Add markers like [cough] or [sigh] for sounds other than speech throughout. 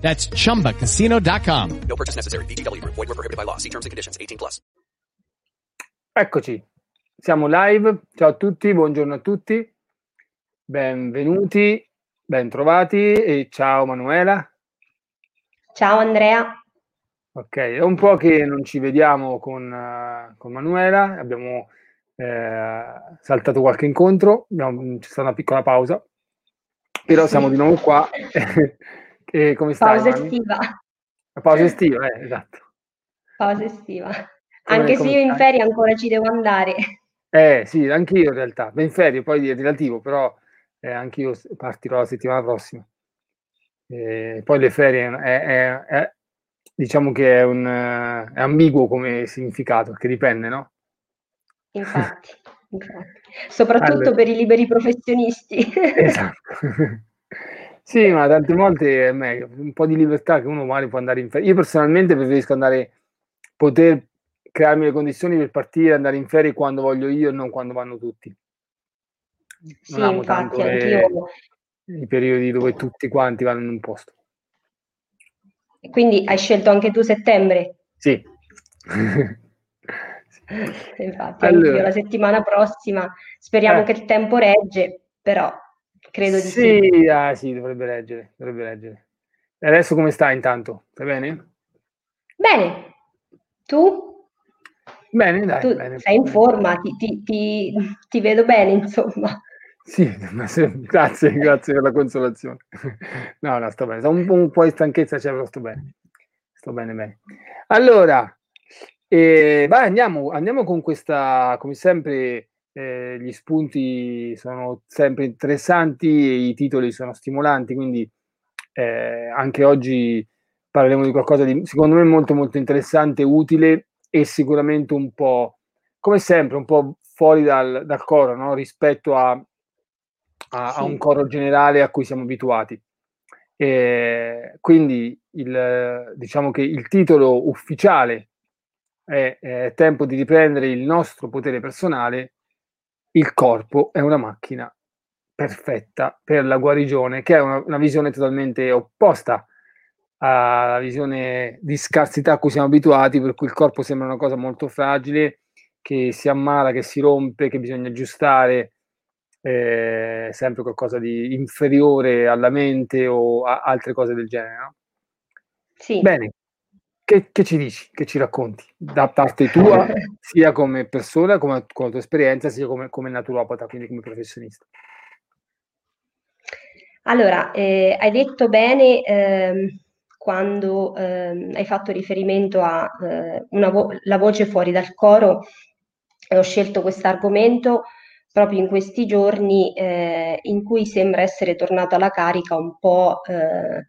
That's chumbacasino.com. No purchase necessary. BGW. Void were prohibited by law. See terms and conditions. 18 plus. Eccoci, siamo live. Ciao a tutti, buongiorno a tutti. Benvenuti, bentrovati e ciao Manuela. Ciao Andrea. Ok, è un po' che non ci vediamo con, eh, con Manuela, abbiamo eh, saltato qualche incontro, abbiamo- c'è stata una piccola pausa, però siamo di nuovo qua. [laughs] e come stai? Pausa Manu? estiva. Pausa estiva, eh, esatto. Pausa estiva. Come- Anche se come io in ferie ancora ci devo andare. Eh sì, anch'io in realtà, ben ferie, poi è relativo, però eh, anch'io partirò la settimana prossima. Eh, poi le ferie è, è- è- diciamo che è, un, è ambiguo come significato, che dipende, no? Infatti, infatti. Soprattutto Allora. per i liberi professionisti. Esatto. Sì, ma tante volte è meglio, un po' di libertà che uno magari può andare in ferie. Io personalmente preferisco andare, poter crearmi le condizioni per partire, andare in ferie quando voglio io e non quando vanno tutti. Sì, Non amo infatti, tanto anch'io. i periodi dove tutti quanti vanno in un posto. Quindi hai scelto anche tu settembre? Sì. [laughs] Infatti, Allora. la settimana prossima. Speriamo Eh. che il tempo regge, però credo di sì. Sì, ah, sì, dovrebbe leggere, dovrebbe leggere. E adesso come stai intanto? Stai bene? Bene, tu? Bene, dai, Tu bene. sei in forma, ti, ti- ti- ti vedo bene, insomma. Sì, ma se- grazie, grazie per la consolazione. [laughs] No, no, sto bene. Un, un po' di stanchezza c'è, però sto bene. Sto bene, bene. Allora, eh, vai, andiamo, andiamo con questa, come sempre, eh, gli spunti sono sempre interessanti e i titoli sono stimolanti, quindi eh, anche oggi parleremo di qualcosa di, secondo me, molto, molto interessante, utile e sicuramente un po', come sempre, un po' fuori dal, dal coro, no? rispetto a, a- a Sì. un coro generale a cui siamo abituati. Eh, quindi il, diciamo che il titolo ufficiale è, è Tempo di riprendere il nostro potere personale. Il corpo è una macchina perfetta per la guarigione, che è una, una visione totalmente opposta alla visione di scarsità a cui siamo abituati, per cui il corpo sembra una cosa molto fragile, che si ammala, che si rompe, che bisogna aggiustare, eh, sempre qualcosa di inferiore alla mente o a altre cose del genere. no? Sì. Bene, che, che ci dici, che ci racconti da parte tua, [laughs] sia come persona, come con la tua esperienza, sia come, come naturopata, quindi come professionista? Allora, eh, hai detto bene ehm, quando ehm, hai fatto riferimento a eh, una vo- la voce fuori dal coro e ho scelto questo argomento proprio in questi giorni eh, in cui sembra essere tornato alla carica un po' eh,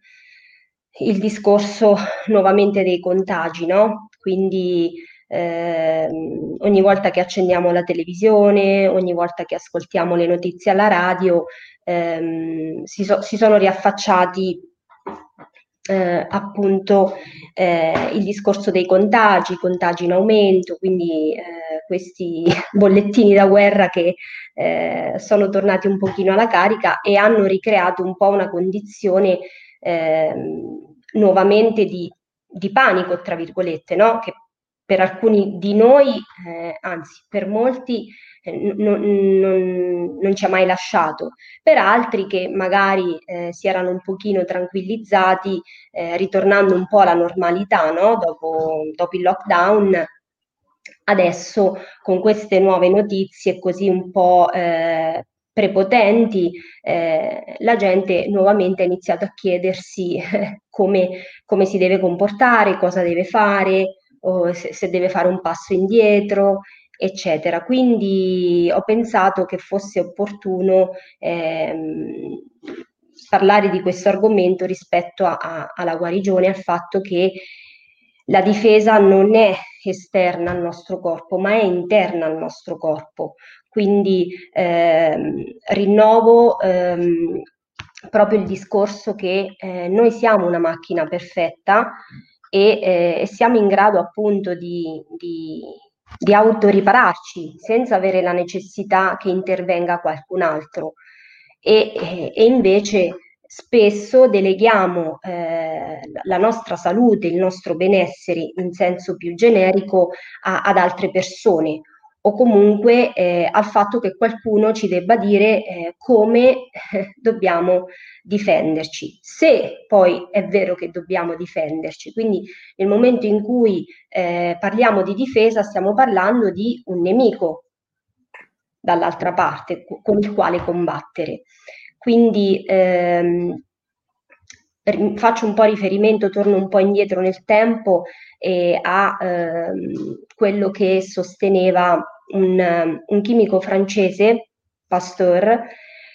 il discorso nuovamente dei contagi, no? Quindi ehm, ogni volta che accendiamo la televisione, ogni volta che ascoltiamo le notizie alla radio, ehm, si, so- si sono riaffacciati eh, appunto eh, il discorso dei contagi, contagi in aumento, quindi eh, questi [laughs] bollettini da guerra che eh, sono tornati un pochino alla carica e hanno ricreato un po' una condizione ehm, nuovamente di, di panico, tra virgolette, no? Che per alcuni di noi, eh, anzi per molti, eh, non, non- non ci ha mai lasciato. Per altri che magari eh, si erano un pochino tranquillizzati, eh, ritornando un po' alla normalità, no? Dopo, dopo il lockdown, adesso con queste nuove notizie così un po' eh, prepotenti, eh, la gente nuovamente ha iniziato a chiedersi eh, come, come si deve comportare, cosa deve fare, se, se deve fare un passo indietro, eccetera. Quindi ho pensato che fosse opportuno ehm, parlare di questo argomento rispetto a- a- alla guarigione, al fatto che la difesa non è esterna al nostro corpo, ma è interna al nostro corpo. Quindi ehm, rinnovo ehm, proprio il discorso che eh, noi siamo una macchina perfetta e, eh, siamo in grado appunto di, di, di autoripararci senza avere la necessità che intervenga qualcun altro. E, e invece spesso deleghiamo eh, la nostra salute, il nostro benessere in senso più generico a, ad altre persone o comunque eh, al fatto che qualcuno ci debba dire eh, come eh, dobbiamo difenderci. Se poi è vero che dobbiamo difenderci, quindi nel momento in cui eh, parliamo di difesa stiamo parlando di un nemico dall'altra parte con il quale combattere. Quindi ehm, faccio un po' riferimento, torno un po' indietro nel tempo eh, a ehm, quello che sosteneva un, un, chimico francese, Pasteur,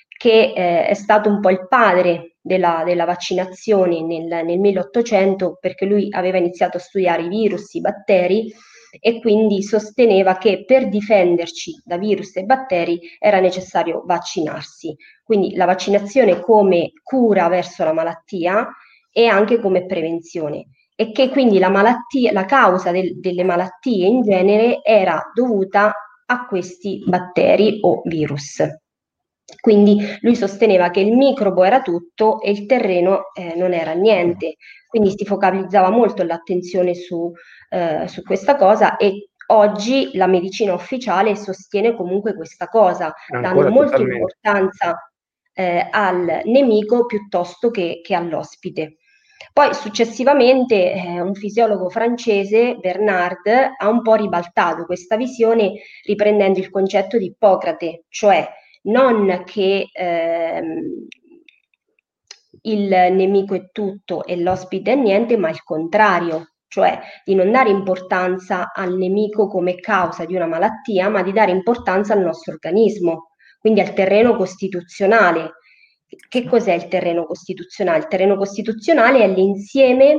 che eh, è stato un po' il padre della, della vaccinazione nel, nel 1800 perché lui aveva iniziato a studiare i virus, i batteri e quindi sosteneva che per difenderci da virus e batteri era necessario vaccinarsi. Quindi la vaccinazione come cura verso la malattia e anche come prevenzione e che quindi la malattia, la causa del, delle malattie in genere era dovuta a questi batteri o virus. Quindi lui sosteneva che il microbo era tutto e il terreno eh, non era niente, quindi si focalizzava molto l'attenzione su, eh, su questa cosa e oggi la medicina ufficiale sostiene comunque questa cosa, Ancora dando molta importanza eh, al nemico piuttosto che, che all'ospite. Poi successivamente eh, un fisiologo francese, Bernard, ha un po' ribaltato questa visione riprendendo il concetto di Ippocrate, cioè non che ehm, il nemico è tutto e l'ospite è niente, ma il contrario, cioè di non dare importanza al nemico come causa di una malattia, ma di dare importanza al nostro organismo, quindi al terreno costituzionale. Che cos'è il terreno costituzionale? Il terreno costituzionale è l'insieme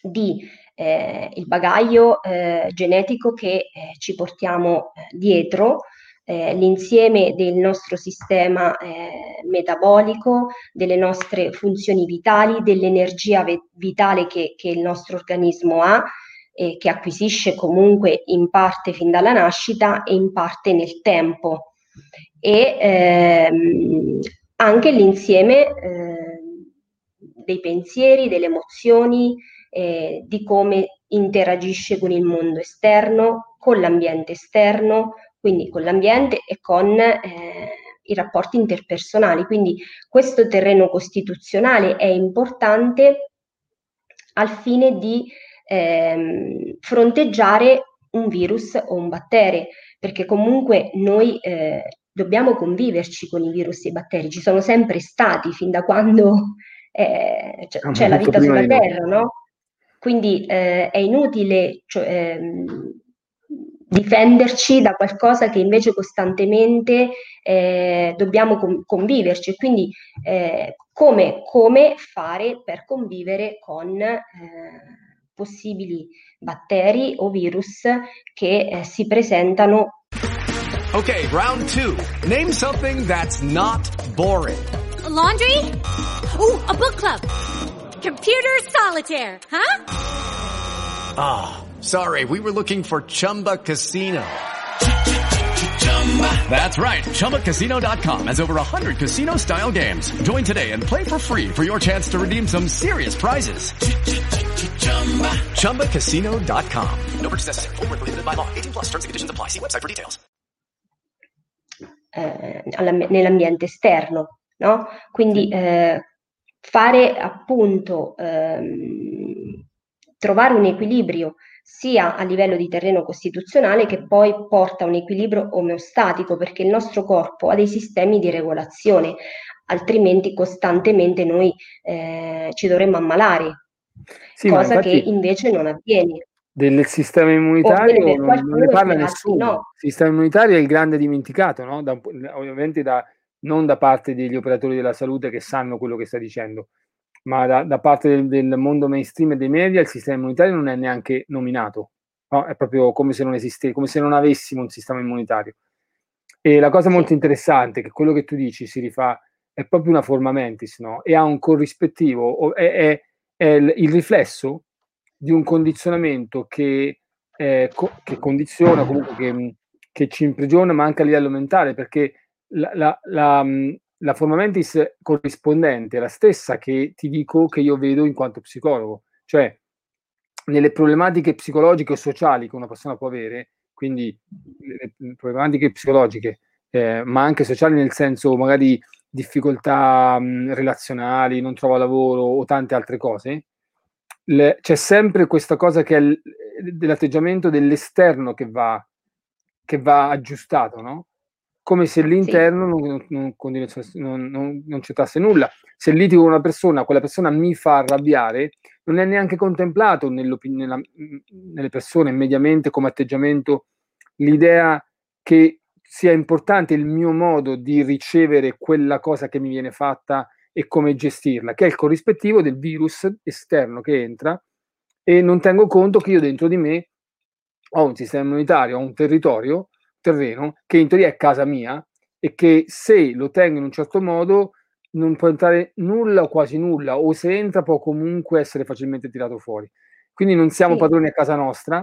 di eh, il bagaglio eh, genetico che eh, ci portiamo eh, dietro, eh, l'insieme del nostro sistema eh, metabolico, delle nostre funzioni vitali, dell'energia ve- vitale che, che, il nostro organismo ha e che acquisisce comunque in parte fin dalla nascita e in parte nel tempo. E ehm, anche l'insieme eh, dei pensieri, delle emozioni, eh, di come interagisce con il mondo esterno, con l'ambiente esterno, quindi con l'ambiente e con eh, i rapporti interpersonali. Quindi questo terreno costituzionale è importante al fine di ehm, fronteggiare un virus o un batterio, perché comunque noi eh, dobbiamo conviverci con i virus e i batteri, ci sono sempre stati fin da quando eh, c'è, c'è la vita sulla Terra, no? Quindi eh, è inutile cioè, ehm, difenderci da qualcosa che invece costantemente eh, dobbiamo com- conviverci. Quindi eh, come, come, fare per convivere con eh, possibili batteri o virus che eh, si presentano. Ok, round two. Name something that's not boring. A laundry? Oh, a book club. Computer solitaire, huh? Ah. Sorry, we were looking for Chumba Casino. That's right. ChumbaCasino.com has over 100 casino style games. Join today and play for free for your chance to redeem some serious prizes. ChumbaCasino.com. No purchase necessary. Full prohibited by law. 18 plus terms and conditions apply. See website for details. Eh, nell'ambiente esterno, no? Quindi eh, fare appunto ehm, trovare un equilibrio sia a livello di terreno costituzionale che poi porta a un equilibrio omeostatico perché il nostro corpo ha dei sistemi di regolazione, altrimenti costantemente noi eh, ci dovremmo ammalare, sì, cosa che invece non avviene del sistema immunitario non, non, ne parla nessuno. No. Il sistema immunitario è il grande dimenticato, no? da, ovviamente da, non da parte degli operatori della salute che sanno quello che sta dicendo, ma da, da parte del, del, mondo mainstream e dei media il sistema immunitario non è neanche nominato, no? è proprio come se non esistesse, come se non avessimo un sistema immunitario. E la cosa molto interessante è che quello che tu dici si rifà, è proprio una forma mentis, no? E ha un corrispettivo, è, è, è il riflesso di un condizionamento che, eh, co- che condiziona, comunque che, che, ci imprigiona, ma anche a livello mentale, perché la, la, la, la forma mentis corrispondente è la stessa che ti dico che io vedo in quanto psicologo, cioè nelle problematiche psicologiche o sociali che una persona può avere, quindi le problematiche psicologiche, eh, ma anche sociali nel senso magari difficoltà mh, relazionali, non trova lavoro o tante altre cose, le, c'è sempre questa cosa che è l, dell'atteggiamento dell'esterno che va, che va aggiustato, no? Come se l'interno sì. non, non, non, non, c'entrasse nulla. Se litigo con una persona, quella persona mi fa arrabbiare, non è neanche contemplato nella, nelle persone mediamente come atteggiamento l'idea che sia importante il mio modo di ricevere quella cosa che mi viene fatta e come gestirla, che è il corrispettivo del virus esterno che entra e non tengo conto che io dentro di me ho un sistema immunitario, ho un territorio terreno che in teoria è casa mia e che se lo tengo in un certo modo non può entrare nulla o quasi nulla o se entra può comunque essere facilmente tirato fuori. Quindi non siamo sì. padroni a casa nostra.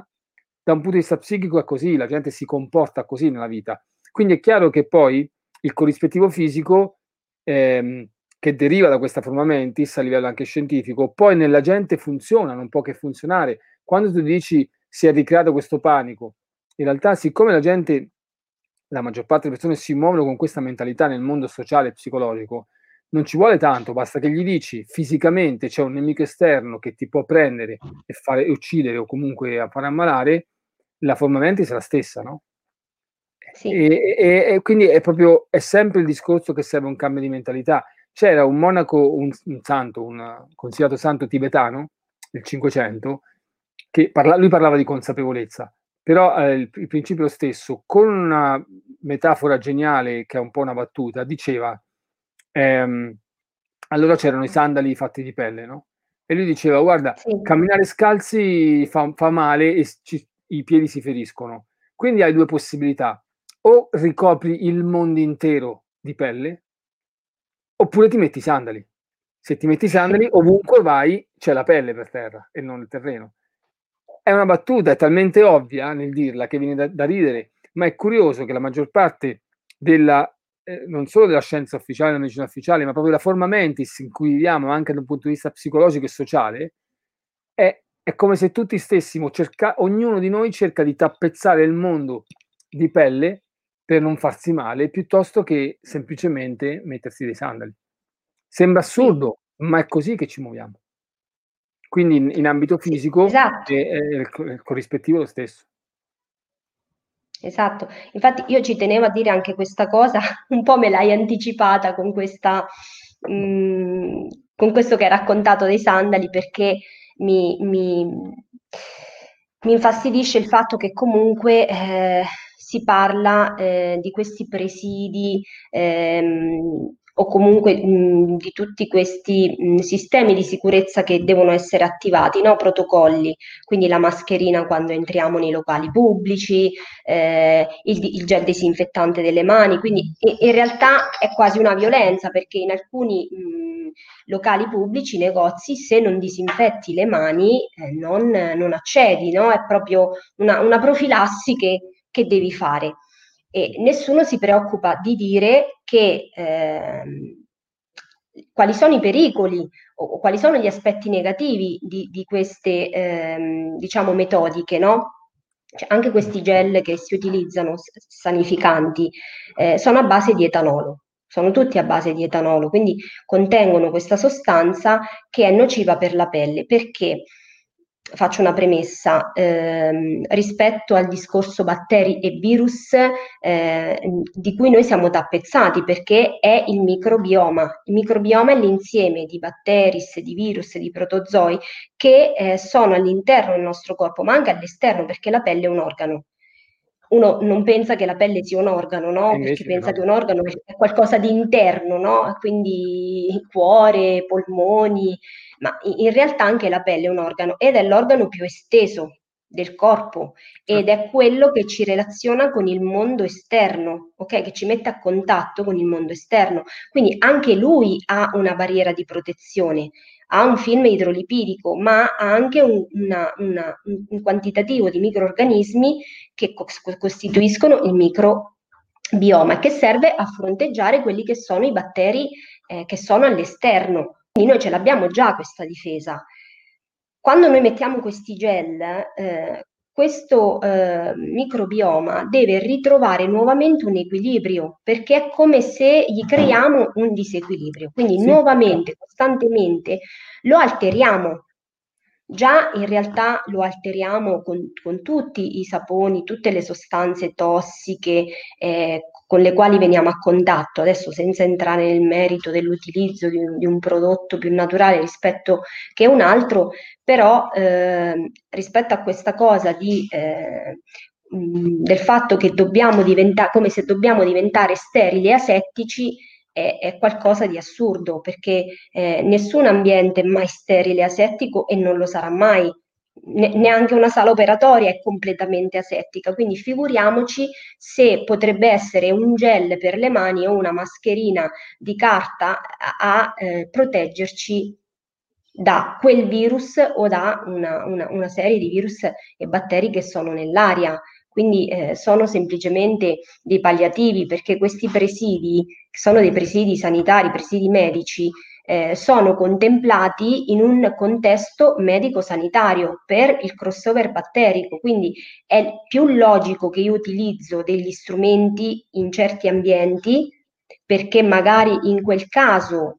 Da un punto di vista psichico è così, la gente si comporta così nella vita. Quindi è chiaro che poi il corrispettivo fisico ehm, che deriva da questa forma mentis a livello anche scientifico, poi nella gente funziona, non può che funzionare. Quando tu dici si è ricreato questo panico, in realtà siccome la gente la maggior parte delle persone si muovono con questa mentalità nel mondo sociale e psicologico, non ci vuole tanto, basta che gli dici fisicamente c'è un nemico esterno che ti può prendere e fare uccidere o comunque fare ammalare, la forma mentis è la stessa, no? Sì. E, e, e, quindi è proprio è sempre il discorso che serve un cambio di mentalità. C'era un monaco, un, un santo, un consigliato santo tibetano del 500, che parla, lui parlava di consapevolezza però eh, il, il, principio stesso, con una metafora geniale che è un po' una battuta, diceva, ehm, allora c'erano i sandali fatti di pelle, no? E lui diceva, guarda, sì. camminare scalzi fa, fa male e ci, i piedi si feriscono. Quindi hai due possibilità, o ricopri il mondo intero di pelle, oppure ti metti i sandali. Se ti metti i sandali, ovunque vai c'è la pelle per terra e non il terreno. È una battuta, è talmente ovvia nel dirla che viene da, da ridere, ma è curioso che la maggior parte della, eh, non solo della scienza ufficiale, della medicina ufficiale, ma proprio della forma mentis in cui viviamo anche da un punto di vista psicologico e sociale, è, è come se tutti stessimo, cerca, ognuno di noi cerca di tappezzare il mondo di pelle per non farsi male, piuttosto che semplicemente mettersi dei sandali. Sembra assurdo, ma è così che ci muoviamo. Quindi in, in ambito fisico esatto. è, è il, il corrispettivo lo stesso. Esatto, infatti io ci tenevo a dire anche questa cosa, [laughs] un po' me l'hai anticipata con, questa, mh, mm, con questo che hai raccontato dei sandali, perché mi, mi, mi infastidisce il fatto che comunque eh, si parla eh, di questi presidi ehm, o comunque mh, di tutti questi mh, sistemi di sicurezza che devono essere attivati, no? protocolli, quindi la mascherina quando entriamo nei locali pubblici, eh, il, il, gel disinfettante delle mani, quindi in realtà è quasi una violenza perché in alcuni mh, locali pubblici, negozi, se non disinfetti le mani eh, non, non, accedi, no? è proprio una, una profilassi che, che devi fare e nessuno si preoccupa di dire che ehm, quali sono i pericoli o, o, quali sono gli aspetti negativi di, di queste ehm, diciamo metodiche, no? Cioè, anche questi gel che si utilizzano sanificanti eh, sono a base di etanolo, sono tutti a base di etanolo, quindi contengono questa sostanza che è nociva per la pelle. Perché faccio una premessa, ehm, rispetto al discorso batteri e virus eh, di cui noi siamo tappezzati perché è il microbioma. Il microbioma è l'insieme di batteri, di virus, di protozoi che eh, sono all'interno del nostro corpo, ma anche all'esterno perché la pelle è un organo. Uno non pensa che la pelle sia un organo, no? Invece Perché pensa no. che un organo è qualcosa di interno, no? Quindi cuore, polmoni, ma in realtà anche la pelle è un organo ed è l'organo più esteso del corpo ed è quello che ci relaziona con il mondo esterno, ok? Che ci mette a contatto con il mondo esterno. Quindi anche lui ha una barriera di protezione, ha un film idrolipidico, ma ha anche un, una, una, un quantitativo di microorganismi che co- costituiscono il microbioma che serve a fronteggiare quelli che sono i batteri eh, che sono all'esterno. Quindi noi ce l'abbiamo già questa difesa. Quando noi mettiamo questi gel, eh, questo eh, microbioma deve ritrovare nuovamente un equilibrio perché è come se gli creiamo un disequilibrio. Quindi Sì. nuovamente, costantemente lo alteriamo. Già in realtà lo alteriamo con, con tutti i saponi, tutte le sostanze tossiche eh, con le quali veniamo a contatto, adesso senza entrare nel merito dell'utilizzo di un, di un prodotto più naturale rispetto che un altro, però eh, rispetto a questa cosa di, eh, mh, del fatto che dobbiamo diventare, come se dobbiamo diventare sterili e asettici, è, è qualcosa di assurdo, perché eh, nessun ambiente è mai sterile e asettico e non lo sarà mai. Ne- neanche una sala operatoria è completamente asettica, quindi figuriamoci se potrebbe essere un gel per le mani o una mascherina di carta a, a eh, proteggerci da quel virus o da una, una, una, serie di virus e batteri che sono nell'aria. Quindi eh, sono semplicemente dei palliativi perché questi presidi, che sono dei presidi sanitari, presidi medici, eh, sono contemplati in un contesto medico-sanitario per il crossover batterico. Quindi è più logico che io utilizzo degli strumenti in certi ambienti perché magari in quel caso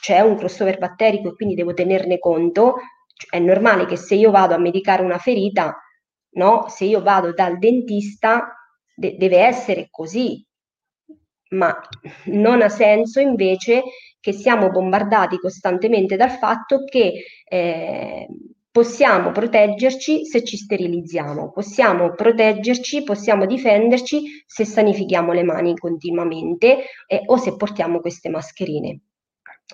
c'è un crossover batterico e quindi devo tenerne conto, è normale che se io vado a medicare una ferita, no? Se io vado dal dentista de- deve essere così, ma non ha senso invece che siamo bombardati costantemente dal fatto che eh, possiamo proteggerci se ci sterilizziamo, possiamo proteggerci, possiamo difenderci se sanifichiamo le mani continuamente eh, o se portiamo queste mascherine.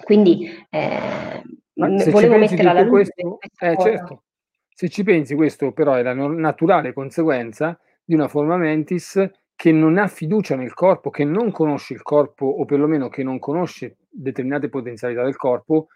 Quindi eh, volevo mettere alla luce questo, eh, certo. Se ci pensi, questo però è la naturale conseguenza di una forma mentis che non ha fiducia nel corpo, che non conosce il corpo o perlomeno che non conosce determinate potenzialità del corpo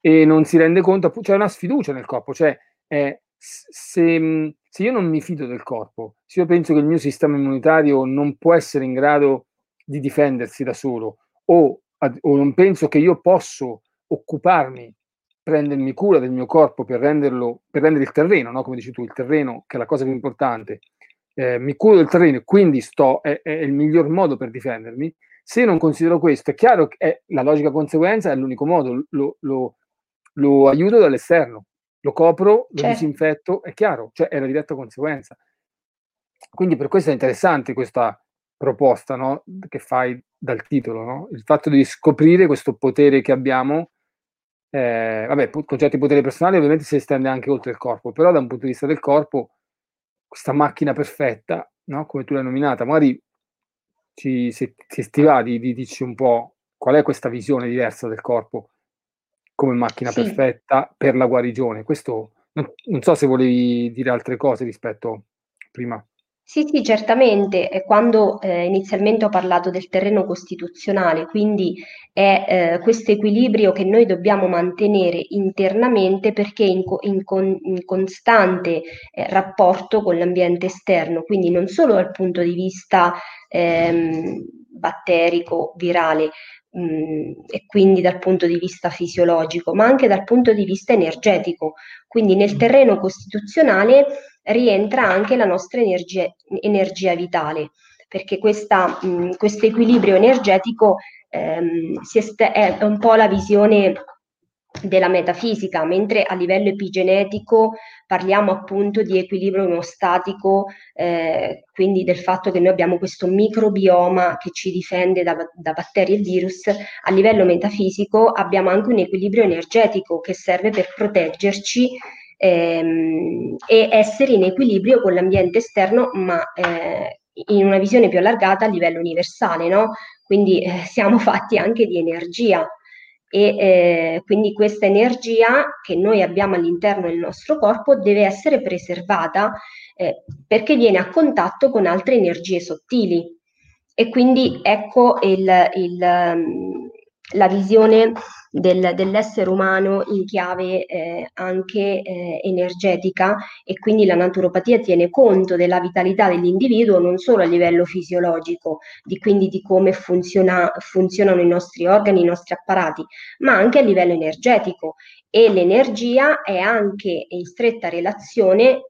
e non si rende conto, c'è cioè una sfiducia nel corpo, cioè eh, se, se, io non mi fido del corpo, se io penso che il mio sistema immunitario non può essere in grado di difendersi da solo o, o non penso che io posso occuparmi, prendermi cura del mio corpo per renderlo, per rendere il terreno, no? come dici tu, il terreno che è la cosa più importante, eh, mi curo del terreno e quindi sto, è, è, il miglior modo per difendermi. Se non considero questo, è chiaro che è la logica conseguenza, è l'unico modo, lo, lo, lo aiuto dall'esterno, lo copro, lo certo. disinfetto, è chiaro, cioè è la diretta conseguenza. Quindi per questo è interessante questa proposta no? che fai dal titolo, no? il fatto di scoprire questo potere che abbiamo. Eh, vabbè, il concetto di potere personale ovviamente si estende anche oltre il corpo, però da un punto di vista del corpo, questa macchina perfetta, no? come tu l'hai nominata, magari ci, se, se ti va di, di dici un po' qual è questa visione diversa del corpo come macchina sì. perfetta per la guarigione. Questo non, non so se volevi dire altre cose rispetto prima. Sì, sì, certamente. È quando eh, inizialmente ho parlato del terreno costituzionale, quindi è eh, questo equilibrio che noi dobbiamo mantenere internamente perché in, in, con, in costante eh, rapporto con l'ambiente esterno, quindi non solo dal punto di vista ehm, batterico, virale, e quindi dal punto di vista fisiologico, ma anche dal punto di vista energetico. Quindi nel terreno costituzionale rientra anche la nostra energia, energia vitale, perché questo equilibrio energetico ehm, è un po' la visione della metafisica, mentre a livello epigenetico parliamo appunto di equilibrio emostatico, eh, quindi del fatto che noi abbiamo questo microbioma che ci difende da, da, batteri e virus, a livello metafisico abbiamo anche un equilibrio energetico che serve per proteggerci ehm, e essere in equilibrio con l'ambiente esterno, ma eh, in una visione più allargata a livello universale, no? Quindi eh, [laughs] siamo fatti anche di energia e eh, quindi questa energia che noi abbiamo all'interno del nostro corpo deve essere preservata eh, perché viene a contatto con altre energie sottili e quindi ecco il, il, um, la visione del, dell'essere umano in chiave eh, anche eh, energetica e quindi la naturopatia tiene conto della vitalità dell'individuo non solo a livello fisiologico, di, quindi di come funziona, funzionano i nostri organi, i nostri apparati, ma anche a livello energetico. E l'energia è anche in stretta relazione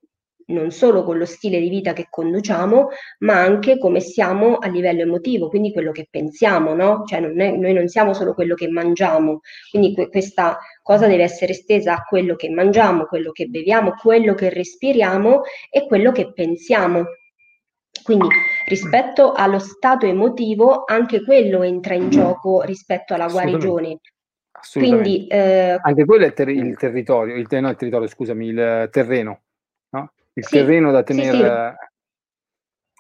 non solo con lo stile di vita che conduciamo, ma anche come siamo a livello emotivo, quindi quello che pensiamo, no? Cioè non è, noi non siamo solo quello che mangiamo, quindi que- questa cosa deve essere estesa a quello che mangiamo, quello che beviamo, quello che respiriamo e quello che pensiamo. Quindi rispetto allo stato emotivo, anche quello entra in gioco rispetto alla guarigione. Quindi, eh, anche quello è ter- il territorio, il, no, il territorio, scusami, il terreno il sì, terreno da tenere. Sì.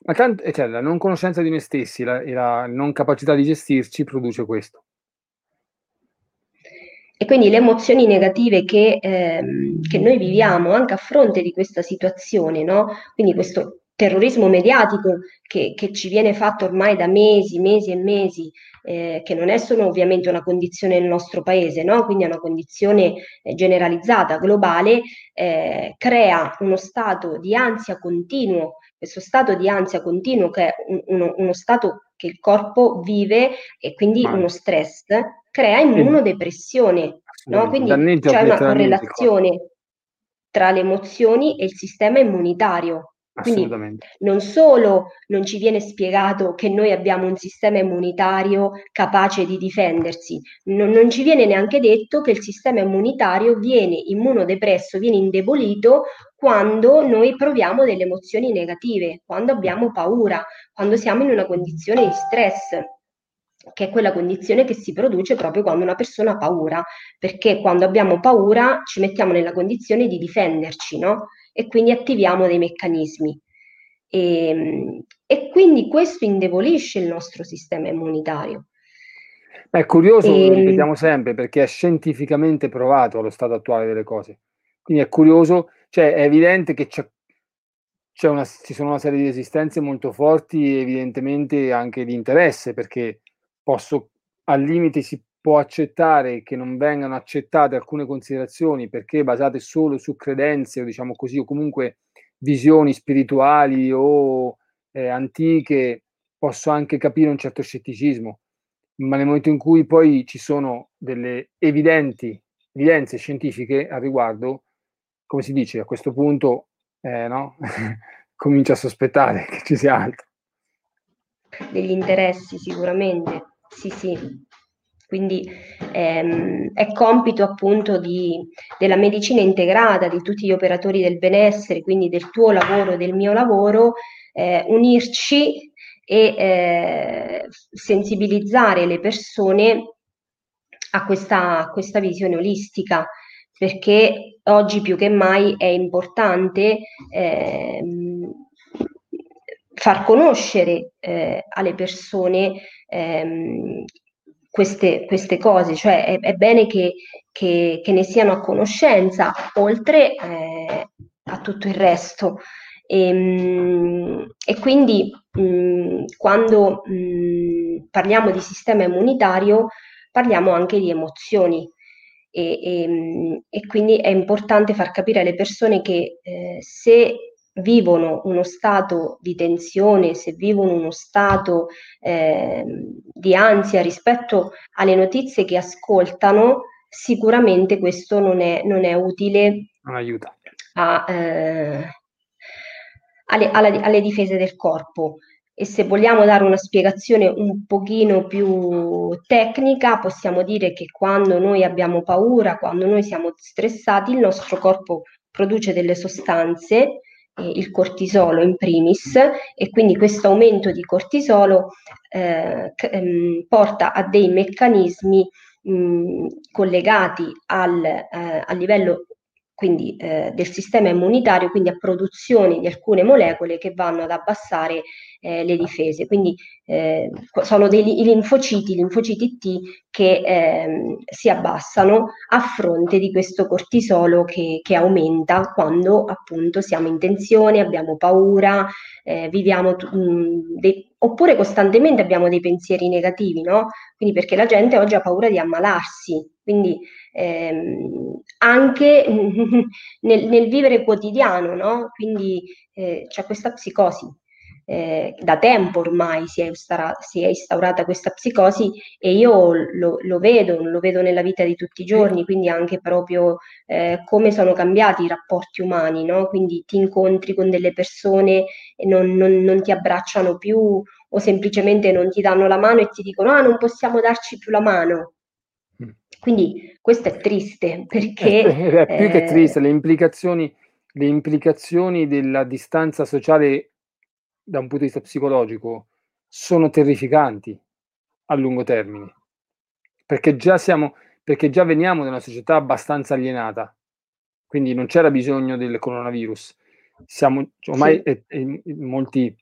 Ma tanto, cioè, la non conoscenza di noi stessi la, e la non capacità di gestirci produce questo. E quindi le emozioni negative che, ehm, che noi viviamo anche a fronte di questa situazione, no? Quindi questo terrorismo mediatico che, che, ci viene fatto ormai da mesi, mesi e mesi, eh, che non è solo ovviamente una condizione nel nostro paese, no? quindi è una condizione eh, generalizzata, globale, eh, crea uno stato di ansia continuo, questo stato di ansia continuo che è un, uno, uno stato che il corpo vive e quindi uno stress, crea immunodepressione, no? quindi c'è una correlazione tra le emozioni e il sistema immunitario. Quindi non solo non ci viene spiegato che noi abbiamo un sistema immunitario capace di difendersi, non, non, ci viene neanche detto che il sistema immunitario viene immunodepresso, viene indebolito quando noi proviamo delle emozioni negative, quando abbiamo paura, quando siamo in una condizione di stress che è quella condizione che si produce proprio quando una persona ha paura, perché quando abbiamo paura ci mettiamo nella condizione di difenderci, no? E quindi attiviamo dei meccanismi. E, ehm, e quindi questo indebolisce il nostro sistema immunitario. È curioso, e... lo ehm, ripetiamo sempre, perché è scientificamente provato allo stato attuale delle cose. Quindi è curioso, cioè è evidente che c'è, c'è una, ci sono una serie di resistenze molto forti, evidentemente anche di interesse, perché posso, al limite si può accettare che non vengano accettate alcune considerazioni perché basate solo su credenze o diciamo così o comunque visioni spirituali o eh, antiche, posso anche capire un certo scetticismo, ma nel momento in cui poi ci sono delle evidenti evidenze scientifiche al riguardo, come si dice, a questo punto eh, no? [laughs] comincia a sospettare che ci sia altro. Degli interessi sicuramente, sì sì. Quindi ehm, è compito appunto di, della medicina integrata, di tutti gli operatori del benessere, quindi del tuo lavoro, del mio lavoro, eh, unirci e eh, sensibilizzare le persone a questa, a questa visione olistica perché oggi più che mai è importante eh, far conoscere eh, alle persone ehm, queste, queste cose, cioè è, è bene che, che, che, ne siano a conoscenza, oltre eh, a tutto il resto. E, ehm, e quindi mh, quando mh, parliamo di sistema immunitario parliamo anche di emozioni e, e, e, quindi è importante far capire alle persone che eh, se vivono uno stato di tensione, se vivono uno stato eh, di ansia rispetto alle notizie che ascoltano, sicuramente questo non è, non è utile. A, eh, alle, alle, alle difese del corpo. E se vogliamo dare una spiegazione un pochino più tecnica, possiamo dire che quando noi abbiamo paura, quando noi siamo stressati, il nostro corpo produce delle sostanze eh, il cortisolo in primis e quindi questo aumento di cortisolo eh, c- ehm, porta a dei meccanismi mh, collegati al, eh, a livello quindi eh, del sistema immunitario, quindi a produzione di alcune molecole che vanno ad abbassare eh, le difese. Quindi eh, sono dei i linfociti, i linfociti T che ehm, si abbassano a fronte di questo cortisolo che, che, aumenta quando appunto siamo in tensione, abbiamo paura, eh, viviamo mh, mm, dei, oppure costantemente abbiamo dei pensieri negativi, no? Quindi perché la gente oggi ha paura di ammalarsi, quindi ehm, anche [laughs] nel, nel, vivere quotidiano, no? Quindi eh, c'è questa psicosi. Eh, da tempo ormai si è, instaura, si è, instaurata questa psicosi e io lo, lo, vedo, lo vedo nella vita di tutti i giorni, quindi anche proprio eh, come sono cambiati i rapporti umani, no? quindi ti incontri con delle persone e non, non, non ti abbracciano più o semplicemente non ti danno la mano e ti dicono ah non possiamo darci più la mano. Mm. Quindi questo è triste [laughs] perché... È, è più che triste, le implicazioni, le implicazioni della distanza sociale da un punto di vista psicologico sono terrificanti a lungo termine, perché già siamo, perché già veniamo da una società abbastanza alienata, quindi non c'era bisogno del coronavirus. Siamo ormai sì. eh, eh, molti,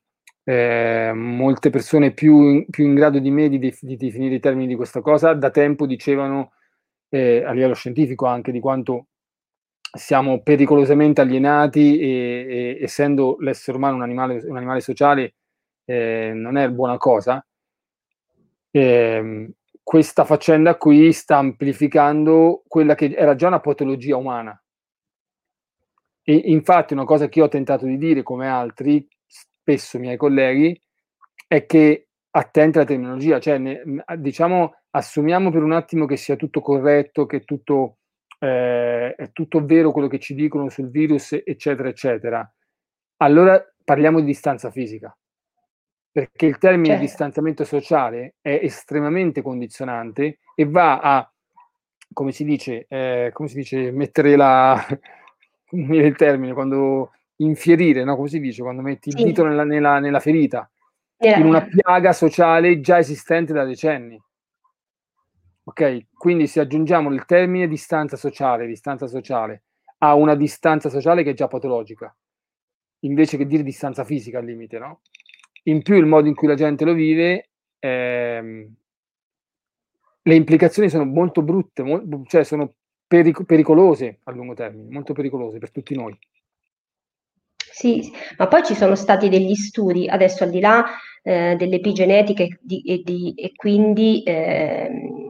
eh, molte persone più, più, in grado di me di, di, definire i termini di questa cosa da tempo dicevano eh, a livello scientifico anche di quanto siamo pericolosamente alienati e, e essendo l'essere umano un animale, un animale sociale eh, non è buona cosa. Eh, questa faccenda qui sta amplificando quella che era già una patologia umana. E infatti una cosa che io ho tentato di dire, come altri, spesso miei colleghi, è che attenti alla terminologia, cioè ne, diciamo assumiamo per un attimo che sia tutto corretto, che tutto eh, è tutto vero quello che ci dicono sul virus, eccetera, eccetera, allora parliamo di distanza fisica, perché il termine certo. distanziamento sociale è estremamente condizionante e va a, come si dice, eh, come si dice mettere la, [laughs] il termine, quando infierire, no? come si dice, quando metti il dito nella, nella, nella ferita, in una piaga sociale già esistente da decenni. Ok, quindi se aggiungiamo il termine distanza sociale, distanza sociale a una distanza sociale che è già patologica, invece che dire distanza fisica al limite, no? In più il modo in cui la gente lo vive, ehm, le implicazioni sono molto brutte, mo- cioè sono peric- pericolose a lungo termine, molto pericolose per tutti noi. Sì, ma poi ci sono stati degli studi, adesso al di là eh, dell'epigenetica e, di, e, di, e quindi eh,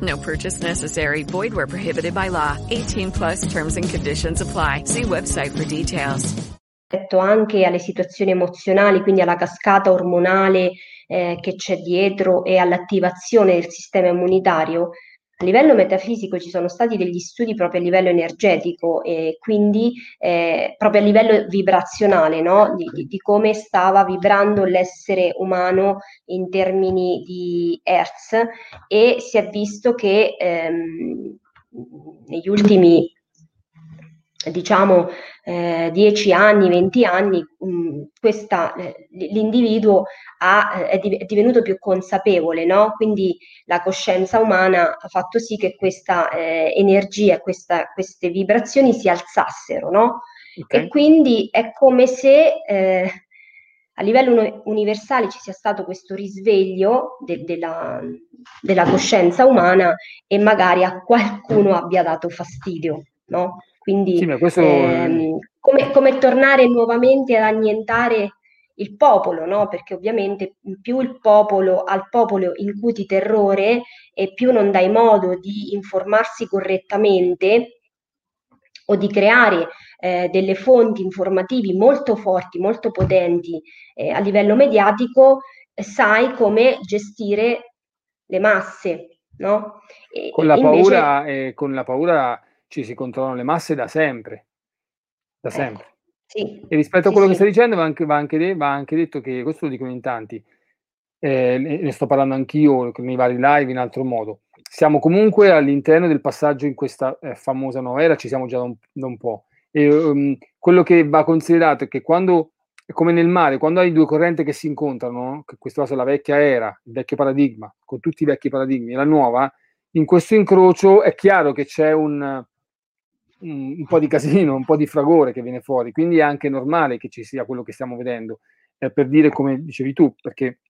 No purchase necessary. Void where prohibited by law. 18 plus terms and conditions apply. See website for details. Anche alle situazioni emozionali, quindi alla cascata ormonale eh, che c'è dietro e all'attivazione del sistema immunitario, a livello metafisico ci sono stati degli studi proprio a livello energetico e quindi eh, proprio a livello vibrazionale, no? di, di, come stava vibrando l'essere umano in termini di Hertz e si è visto che ehm, negli ultimi diciamo eh, 10 anni, 20 anni, mh, questa, eh, l'individuo ha, eh, è, div- è, divenuto più consapevole, no? quindi la coscienza umana ha fatto sì che questa eh, energia, questa, queste vibrazioni si alzassero, no? okay. e quindi è come se eh, a livello universale ci sia stato questo risveglio de- della, della coscienza umana e magari a qualcuno abbia dato fastidio. No? Quindi sì, questo... ehm, come, come, tornare nuovamente ad annientare il popolo, no? Perché ovviamente più il popolo al popolo incuti terrore e più non dai modo di informarsi correttamente o di creare eh, delle fonti informativi molto forti, molto potenti eh, a livello mediatico, sai come gestire le masse, no? E, con, la invece... paura, eh, con la paura ci si controllano le masse da sempre, da eh, sempre. Sì, E rispetto a sì, quello che sì. stai dicendo va anche, va anche de- va anche detto che, questo lo dicono in tanti, eh, ne sto parlando anch'io nei vari live in altro modo, siamo comunque all'interno del passaggio in questa eh, famosa nuova era, ci siamo già da un, da un po'. E, um, quello che va considerato è che quando, come nel mare, quando hai due correnti che si incontrano, no? che in questo caso è la vecchia era, il vecchio paradigma, con tutti i vecchi paradigmi, e la nuova, in questo incrocio è chiaro che c'è un, un, po' di casino, un po' di fragore che viene fuori, quindi è anche normale che ci sia quello che stiamo vedendo, eh, per dire come dicevi tu, perché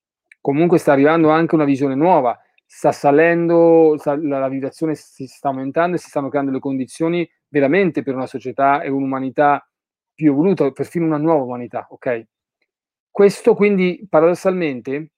comunque sta arrivando anche una visione nuova, sta salendo, sta, la, la vibrazione si sta aumentando e si stanno creando le condizioni veramente per una società e un'umanità più evoluta, perfino una nuova umanità, ok? Questo quindi paradossalmente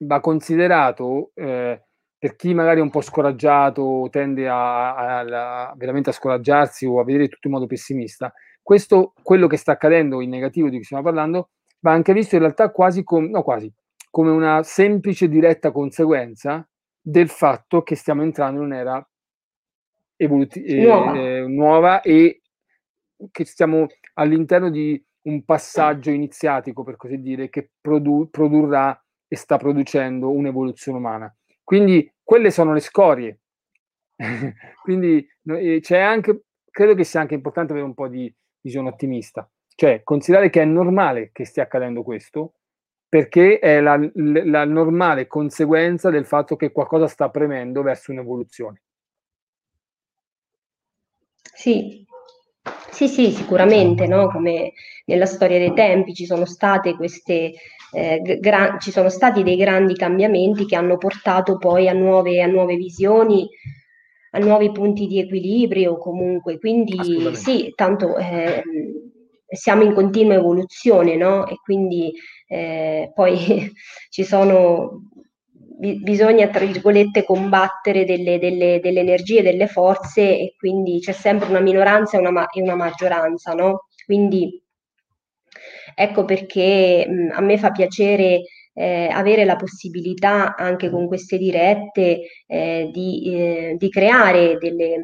va considerato eh, per chi magari è un po' scoraggiato, tende a, a, a, veramente a scoraggiarsi o a vedere tutto in modo pessimista, questo, quello che sta accadendo in negativo di cui stiamo parlando, va anche visto in realtà quasi come, no quasi, come una semplice diretta conseguenza del fatto che stiamo entrando in un'era evoluti- Nuova. eh, nuova e che stiamo all'interno di un passaggio iniziatico, per così dire, che produ- produrrà e sta producendo un'evoluzione umana. Quindi quelle sono le scorie. [laughs] Quindi c'è anche, credo che sia anche importante avere un po' di visione ottimista, cioè considerare che è normale che stia accadendo questo, perché è la, la normale conseguenza del fatto che qualcosa sta premendo verso un'evoluzione. Sì, sì, sì, sicuramente, no? Come nella storia dei tempi ci sono state queste, eh, gra- ci sono stati dei grandi cambiamenti che hanno portato poi a nuove, a nuove visioni, a nuovi punti di equilibrio comunque. Quindi sì, tanto eh, siamo in continua evoluzione, no? E quindi eh, poi [laughs] ci sono bi- bisogna, tra virgolette, combattere delle, delle, delle energie, delle forze e quindi c'è sempre una minoranza e una, ma- e una maggioranza, no? Quindi ecco perché mh, a me fa piacere eh, avere la possibilità anche con queste dirette eh, di, eh, di creare delle,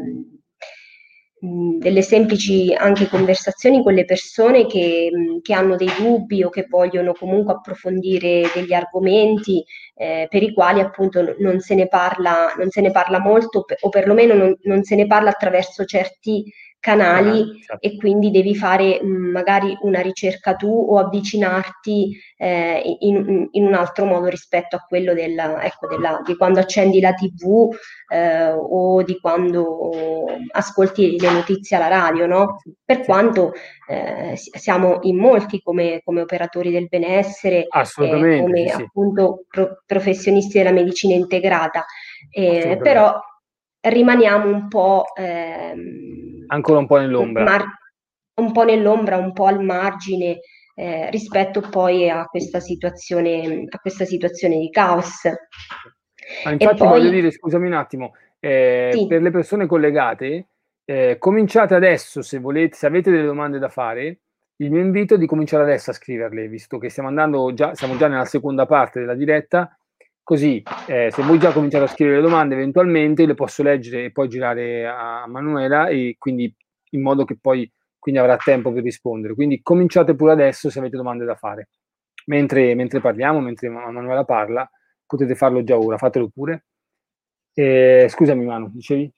mh, delle semplici anche conversazioni con le persone che, mh, che hanno dei dubbi o che vogliono comunque approfondire degli argomenti eh, per i quali appunto non se ne parla, se ne parla molto o perlomeno non, non se ne parla attraverso certi canali Ah, certo. e quindi devi fare mh, magari una ricerca tu o avvicinarti eh, in, in un altro modo rispetto a quello della, ecco, della, di quando accendi la TV eh, o di quando ascolti le notizie alla radio, no? Per quanto eh, siamo in molti come, come operatori del benessere, eh, Assolutamente, come sì, appunto pro- professionisti della medicina integrata, eh, però rimaniamo un po'... Ancora un po' nell'ombra. mar- un po' nell'ombra, un po' al margine eh, rispetto poi a questa situazione, a questa situazione di caos. E infatti poi voglio dire, scusami un attimo, eh, Sì. per le persone collegate, eh, cominciate adesso se volete, se avete delle domande da fare, il mio invito è di cominciare adesso a scriverle, visto che stiamo andando già, siamo già nella seconda parte della diretta, così eh, se voi già cominciate a scrivere le domande eventualmente le posso leggere e poi girare a Manuela e quindi in modo che poi quindi avrà tempo per rispondere. Quindi cominciate pure adesso se avete domande da fare. Mentre, mentre parliamo, mentre Manuela parla, potete farlo già ora, fatelo pure. Eh, scusami Manu, dicevi?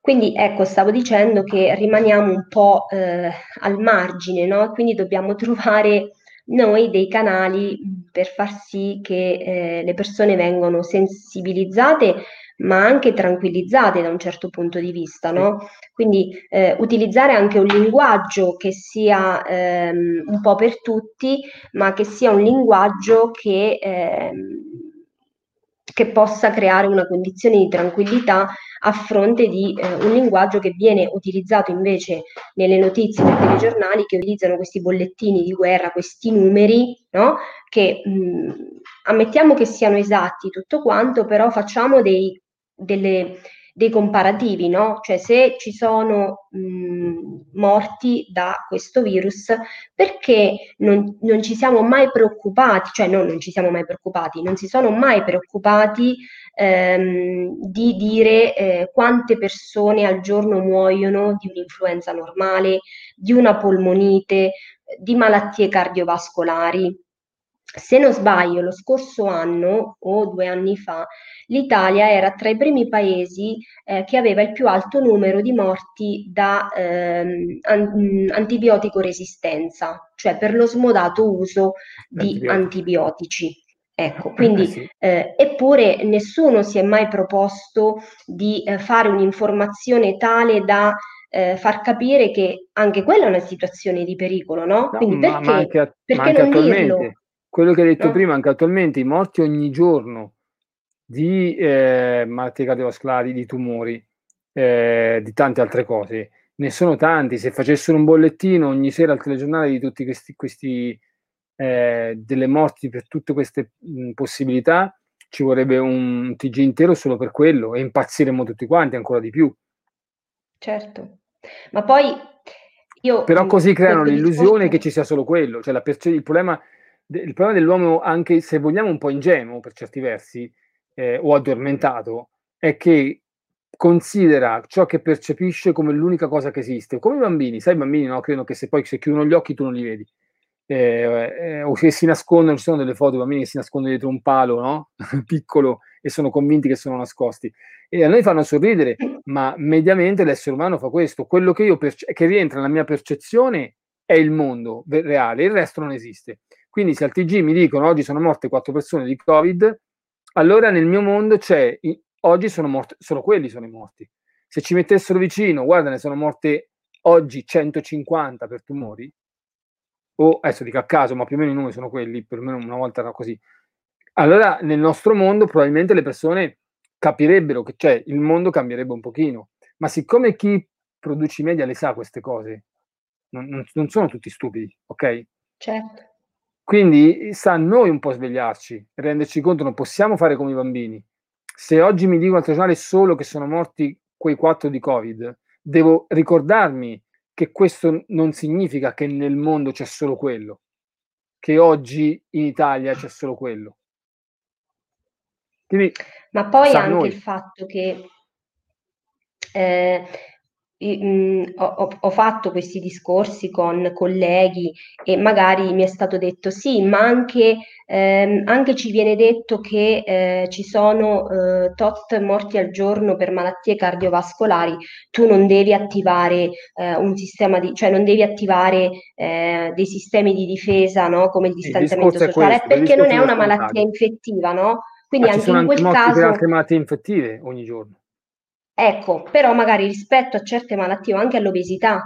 Quindi ecco, stavo dicendo che rimaniamo un po' eh, al margine, no? Quindi dobbiamo trovare noi dei canali per far sì che eh, le persone vengano sensibilizzate, ma anche tranquillizzate da un certo punto di vista, no? Quindi eh, utilizzare anche un linguaggio che sia ehm, un po' per tutti, ma che sia un linguaggio che, ehm, che possa creare una condizione di tranquillità a fronte di eh, un linguaggio che viene utilizzato invece nelle notizie, nei telegiornali, che utilizzano questi bollettini di guerra, questi numeri, no? che mh, ammettiamo che siano esatti tutto quanto, però facciamo dei, delle, dei comparativi, no? Cioè se ci sono mh, morti da questo virus, perché non, non, ci siamo mai preoccupati, cioè no, non ci siamo mai preoccupati, non si sono mai preoccupati ehm, di dire eh, quante persone al giorno muoiono di un'influenza normale, di una polmonite, di malattie cardiovascolari. Se non sbaglio, lo scorso anno o due anni fa, l'Italia era tra i primi paesi eh, che aveva il più alto numero di morti da ehm, an- mm, antibiotico resistenza, cioè per lo smodato uso di antibiotici. Ecco, quindi, eh sì. eh, eppure nessuno si è mai proposto di eh, fare un'informazione tale da eh, far capire che anche quella è una situazione di pericolo, no? no quindi ma, perché, ma anche, perché ma anche non dirlo? Quello che hai detto No? prima, anche attualmente i morti ogni giorno di eh, malattie cardiovascolari, di tumori, eh, di tante altre cose, ne sono tanti. Se facessero un bollettino ogni sera al telegiornale di tutti questi, questi eh, delle morti per tutte queste mh, possibilità, ci vorrebbe un TG intero solo per quello e impazziremmo tutti quanti ancora di più. Certo, ma poi io Però così creano l'illusione che ci sia solo quello, cioè la perce- il problema il problema dell'uomo, anche se vogliamo un po' ingenuo per certi versi, eh, o addormentato, è che considera ciò che percepisce come l'unica cosa che esiste. Come i bambini, sai, i bambini no, credono che se poi se chiudono gli occhi tu non li vedi. Eh, eh, o che si nascondono, ci sono delle foto di bambini che si nascondono dietro un palo, no? [laughs] Piccolo, e sono convinti che sono nascosti. E a noi fanno sorridere, ma mediamente l'essere umano fa questo. Quello che io perce- che rientra nella mia percezione è il mondo reale, il resto non esiste. Quindi se al TG mi dicono oggi sono morte quattro persone di Covid, allora nel mio mondo c'è, oggi sono morti, solo quelli sono i morti. Se ci mettessero vicino, guarda, ne sono morte oggi 150 per tumori, o adesso dico a caso, ma più o meno i numeri sono quelli, perlomeno una volta era così. Allora nel nostro mondo probabilmente le persone capirebbero che cioè, il mondo cambierebbe un pochino. Ma siccome chi produce i media le sa queste cose, non, non- non sono tutti stupidi, ok? Certo. Quindi sta a noi un po' svegliarci, renderci conto, non possiamo fare come i bambini. Se oggi mi dicono al telegiornale solo che sono morti quei quattro di Covid, devo ricordarmi che questo non significa che nel mondo c'è solo quello, che oggi in Italia c'è solo quello. Quindi Ma poi anche noi. il fatto che eh, mh, ho, ho- ho fatto questi discorsi con colleghi e magari mi è stato detto sì, ma anche, ehm, anche ci viene detto che eh, ci sono eh, tot morti al giorno per malattie cardiovascolari, tu non devi attivare eh, un sistema di, cioè non devi attivare eh, dei sistemi di difesa, no? Come il Il distanziamento è sociale, questo, il perché non è una malattia infettiva, no? Quindi Ma anche in quel morti per caso altre malattie infettive ogni giorno. Ecco, però magari rispetto a certe malattie o anche all'obesità,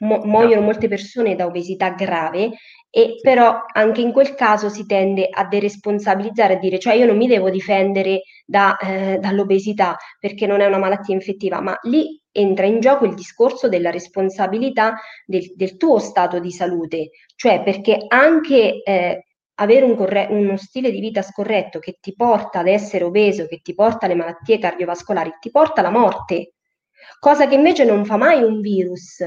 mu- muoiono molte persone da obesità grave e Sì. però anche in quel caso si tende a deresponsabilizzare, a dire cioè io non mi devo difendere da, eh, dall'obesità perché non è una malattia infettiva, ma lì entra in gioco il discorso della responsabilità del, del tuo stato di salute, cioè perché anche eh, avere un corre- uno stile di vita scorretto che ti porta ad essere obeso, che ti porta alle malattie cardiovascolari, ti porta alla morte, cosa che invece non fa mai un virus.